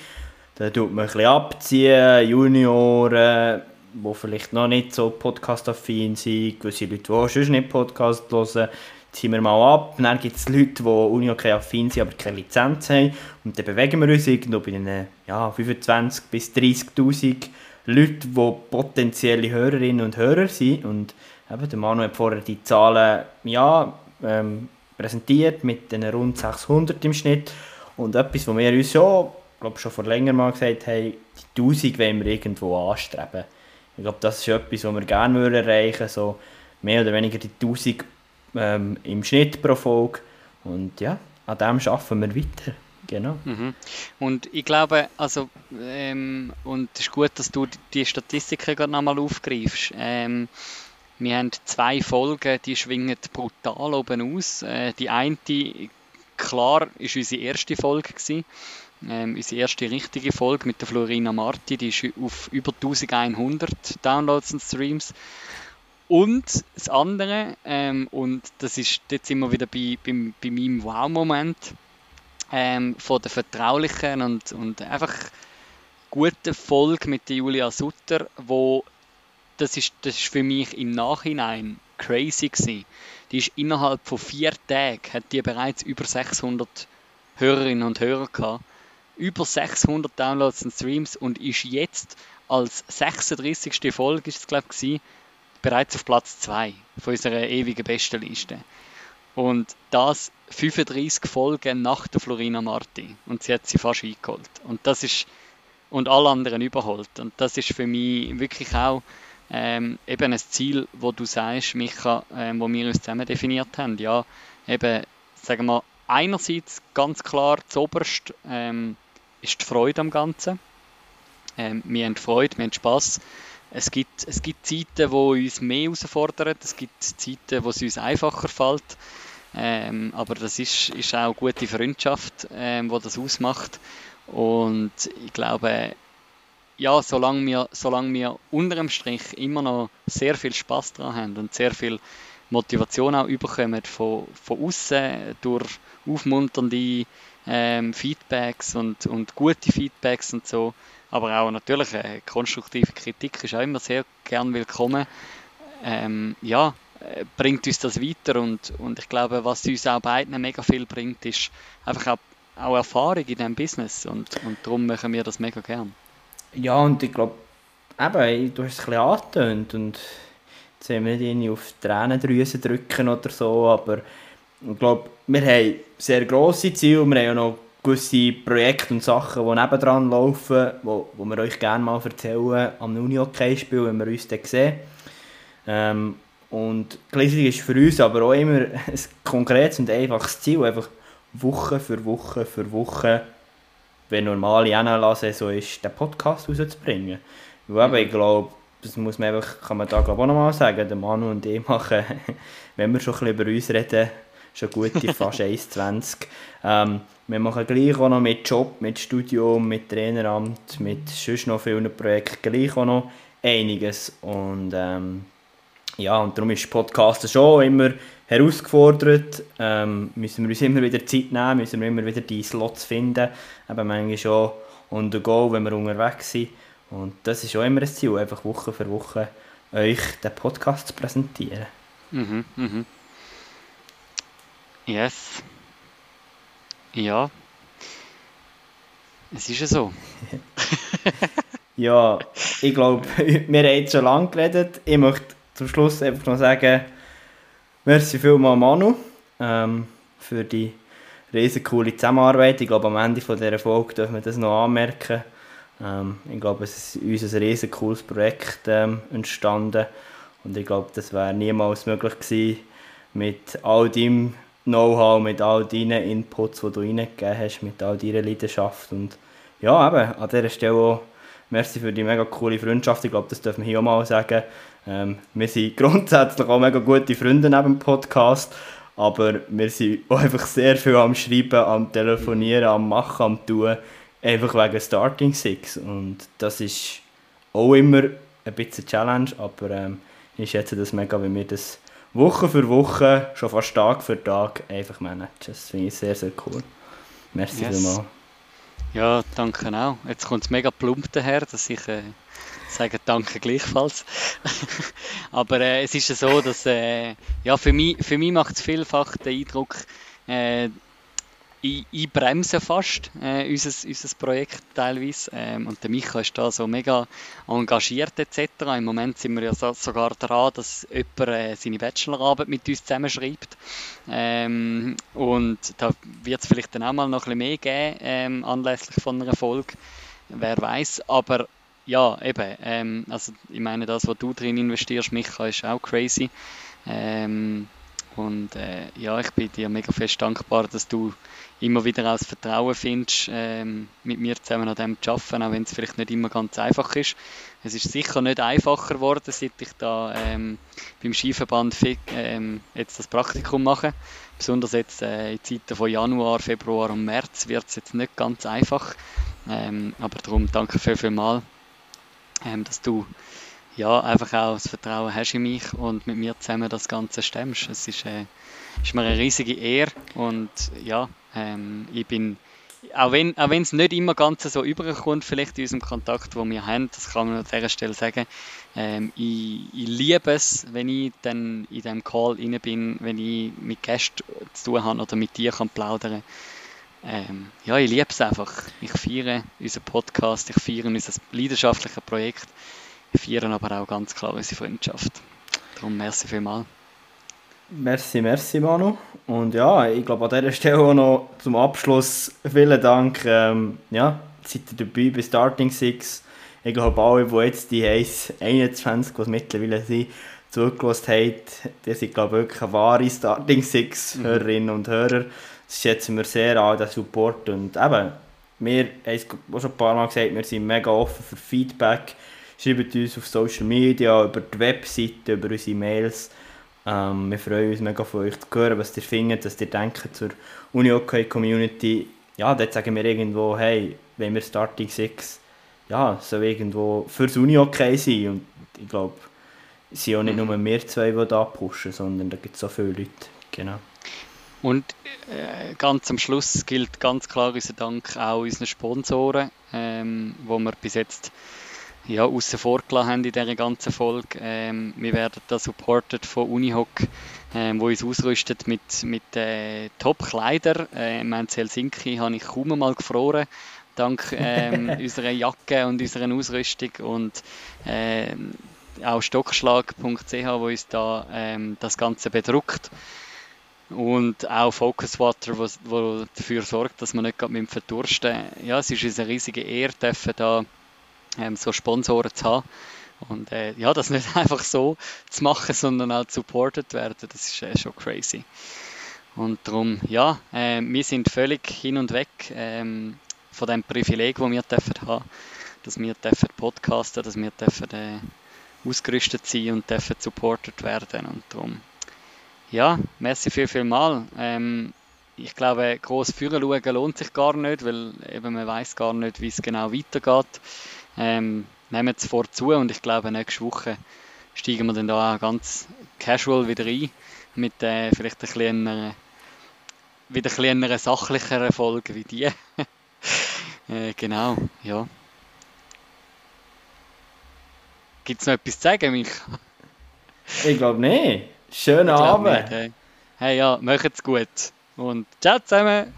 Da tut man ein bisschen abziehen, Junioren, die vielleicht noch nicht so podcast-affin sind, gewisse Leute, die auch schon nicht Podcast hören, ziehen wir mal ab. Dann gibt es Leute, die Unihockey-affin sind, aber keine Lizenz haben. Und dann bewegen wir uns irgendwo bei den ja, 25'000 bis 30'000 Leuten, die potenzielle Hörerinnen und Hörer sind. Und Eben, der Manu hat vorher die Zahlen ja, ähm, präsentiert mit den rund 600 im Schnitt. Und etwas, was wir uns ja, glaube schon vor längerem mal gesagt haben, die 1000 wollen wir irgendwo anstreben. Ich glaube, das ist etwas, was wir gerne erreichen würden, so mehr oder weniger die 1000 ähm, im Schnitt pro Folge. Und ja, an dem arbeiten wir weiter. Genau. Mhm. Und ich glaube, also, ähm, und es ist gut, dass du die Statistiken gerade nochmal aufgreifst. Ähm, wir haben zwei Folgen, die schwingen brutal oben aus. Äh, die eine, klar, ist unsere erste Folge gewesen. Ähm, unsere erste richtige Folge mit der Florina Marti, die ist auf über 1100 Downloads und Streams. Und das andere, ähm, und das ist jetzt immer wieder bei, bei, bei meinem Wow-Moment, ähm, von der vertraulichen und, und einfach guten Folge mit der Julia Sutter, wo das ist, das ist für mich im Nachhinein crazy gewesen. Die ist innerhalb von vier Tagen, hat die bereits über 600 Hörerinnen und Hörer gehabt. Über 600 Downloads und Streams und ist jetzt als 36. Folge, ist es glaube ich, bereits auf Platz 2 von unserer ewigen Bestenliste. Und das 35 Folgen nach der Florina Marti. Und sie hat sie fast eingeholt. Und das ist und alle anderen überholt. Und das ist für mich wirklich auch ähm, eben ein Ziel, wo du sagst, Micha, ähm, wo wir uns zusammen definiert haben. Ja, eben, sagen wir, einerseits ganz klar, zuoberst ähm, ist die Freude am Ganzen. Ähm, wir haben Freude, wir haben Spass. Es gibt, es gibt Zeiten, wo uns mehr herausfordern, es gibt Zeiten, wo es uns einfacher fällt. Ähm, aber das ist, ist auch gute Freundschaft, ähm, wo das ausmacht. Und ich glaube, ja, solange wir, solange wir unter dem Strich immer noch sehr viel Spaß daran haben und sehr viel Motivation auch überkommen von, von außen durch aufmunternde ähm, Feedbacks und, und gute Feedbacks und so, aber auch natürlich äh, konstruktive Kritik ist auch immer sehr gern willkommen. Ähm, ja, äh, bringt uns das weiter und, und ich glaube, was uns auch beiden mega viel bringt, ist einfach auch, auch Erfahrung in diesem Business und, und darum machen wir das mega gern. Ja, und ich glaube, eben, du hast es ein bisschen angetönt und jetzt wollen wir nicht auf die Tränendrüse drücken oder so, aber ich glaube, wir haben sehr grosse Ziele, wir haben ja noch gewisse Projekte und Sachen, die nebendran laufen, wo, wo wir euch gerne mal erzählen am Uni-Hockey-Spiel, wenn wir uns dann sehen. Ähm, und gleichzeitig ist für uns aber auch immer ein konkretes und einfaches Ziel, einfach Woche für Woche für Woche, wenn normale NLA-Saison ist, den Podcast rauszubringen. Weil eben, ich glaube, das muss man einfach, kann man da glaube auch nochmal sagen, der Manu und ich machen, wenn wir schon ein bisschen über uns reden, schon gute fast 1,20. Ähm, wir machen gleich auch noch mit Job, mit Studium, mit Traineramt, mit sonst noch vielen Projekten gleich auch noch einiges. Und ähm, ja, und darum ist Podcast schon immer herausgefordert. Ähm, müssen wir uns immer wieder Zeit nehmen, müssen wir immer wieder die Slots finden. Eben manchmal schon on the go, wenn wir unterwegs sind. Und das ist auch immer ein Ziel, einfach Woche für Woche euch den Podcast zu präsentieren. Mhm, mhm. Yes. Ja. Es ist ja so. ja, ich glaube, wir haben jetzt schon lange geredet. Ich möchte zum Schluss einfach noch sagen, merci vielmals Manu ähm, für die riesen coole Zusammenarbeit. Ich glaube, am Ende dieser Folge dürfen wir das noch anmerken. Ähm, ich glaube, es ist uns ein riesen cooles Projekt ähm, entstanden und ich glaube, das wäre niemals möglich gewesen mit all deinem Know-how, mit all deinen Inputs, die du reingegeben hast, mit all deiner Leidenschaft. Und ja, eben, an dieser Stelle auch merci für die mega coole Freundschaft. Ich glaube, das dürfen wir hier auch mal sagen. Ähm, wir sind grundsätzlich auch mega gute Freunde neben dem Podcast, aber wir sind auch einfach sehr viel am Schreiben, am Telefonieren, am Machen, am Tun, einfach wegen Starting Six. Und das ist auch immer ein bisschen Challenge, aber ähm, ich schätze das mega, wenn wir das Woche für Woche, schon fast Tag für Tag einfach managen. Das finde ich sehr, sehr cool. Merci yes. vielmals. Ja, danke auch. Jetzt kommt es mega plump daher, dass ich äh, sage Danke gleichfalls. Aber äh, es ist ja so, dass äh, ja, für mich, für mich macht es vielfach den Eindruck, äh, einbremsen fast, äh, unser, unser Projekt teilweise. Ähm, und der Micha ist da so mega engagiert etc. Im Moment sind wir ja so, sogar daran, dass jemand äh, seine Bachelorarbeit mit uns zusammenschreibt. Ähm, und da wird es vielleicht dann auch mal noch ein bisschen mehr geben, ähm, anlässlich von einer Folge. Wer weiß, aber ja, eben, ähm, also ich meine, das, was du drin investierst, Micha, ist auch crazy. Ähm, und äh, ja, ich bin dir mega fest dankbar, dass du immer wieder auch das Vertrauen findest, ähm, mit mir zusammen an dem zu arbeiten, auch wenn es vielleicht nicht immer ganz einfach ist. Es ist sicher nicht einfacher geworden, seit ich da ähm, beim Skiverband ähm, jetzt das Praktikum mache. Besonders jetzt äh, in Zeiten von Januar, Februar und März wird es jetzt nicht ganz einfach. Ähm, aber darum danke viel, viel mal, ähm, dass du ja, einfach auch das Vertrauen hast in mich und mit mir zusammen das Ganze stemmst. Es ist, äh, ist mir eine riesige Ehre und ja, ähm, ich bin auch wenn auch es nicht immer ganz so überkommt, vielleicht in unserem Kontakt, wo wir haben, das kann man an dieser Stelle sagen, ähm, ich, ich liebe es, wenn ich dann in diesem Call rein bin, wenn ich mit Gästen zu tun habe oder mit dir kann plaudern ähm, ja, ich liebe es einfach. Ich feiere unseren Podcast, ich feiere unser leidenschaftliches Projekt, ich feiere aber auch ganz klar unsere Freundschaft. Darum merci vielmals. Merci, merci Manu. Und ja, ich glaube an dieser Stelle auch noch zum Abschluss vielen Dank. Ähm, ja, seid ihr dabei bei Starting Six. Ich glaube alle, die jetzt die 21, die es mittlerweile sind, zugelassen haben, die sind glaube ich wirklich eine wahre Starting Six Hörerinnen und Hörer. Das schätzen wir sehr an, den Support. Und eben, wir haben es auch schon ein paar Mal gesagt, wir sind mega offen für Feedback. Schreibt uns auf Social Media, über die Webseite, über unsere Mails. Ähm, wir freuen uns mega von euch zu hören, was ihr findet, was ihr denkt zur UniOK Community. Ja, dort sagen wir irgendwo, hey, wenn wir Starting Six, ja, soll irgendwo fürs UniOK sein. Und ich glaube, es sind auch nicht nur wir zwei, die da pushen, sondern da gibt es so viele Leute. Genau. Und äh, ganz am Schluss gilt ganz klar unser Dank auch unseren Sponsoren, ähm, wo wir bis jetzt ja, außen vor gelassen haben in dieser ganzen Folge. Ähm, wir werden da supported von Unihoc, ähm, wo uns ausrüstet mit, mit äh, Top-Kleidern. Äh, in Helsinki habe ich kaum mal gefroren, dank ähm, unserer Jacke und unserer Ausrüstung. Und äh, auch stockschlag.ch, wo uns da ähm, das Ganze bedruckt. Und auch Focus Water, wo, wo dafür sorgt, dass man nicht gerade mit dem Verdursten. Ja, es ist uns eine riesige Ehre, dürfen da ähm, so Sponsoren zu haben. Und äh, ja, das nicht einfach so zu machen, sondern auch supported werden, das ist äh, schon crazy. Und darum, ja, äh, wir sind völlig hin und weg ähm, von dem Privileg, das wir dürfen haben, dass wir dürfen podcasten, dass wir dürfen äh, ausgerüstet sein und dürfen supported werden. Und darum, ja, merci viel, viel mal. Ähm, ich glaube, groß führen schauen lohnt sich gar nicht, weil eben man weiß gar nicht, wie es genau weitergeht. Ähm, nehmen es vorzu und ich glaube, nächste Woche steigen wir dann da ganz casual wieder ein mit äh, vielleicht ein kleineren, wieder kleineren, sachlicheren Folgen wie die. äh, genau, ja. Gibt es noch etwas zu sagen, mich? Ich glaube nicht. Schönen Abend. Nicht, hey. hey ja, macht's gut. Und ciao zusammen.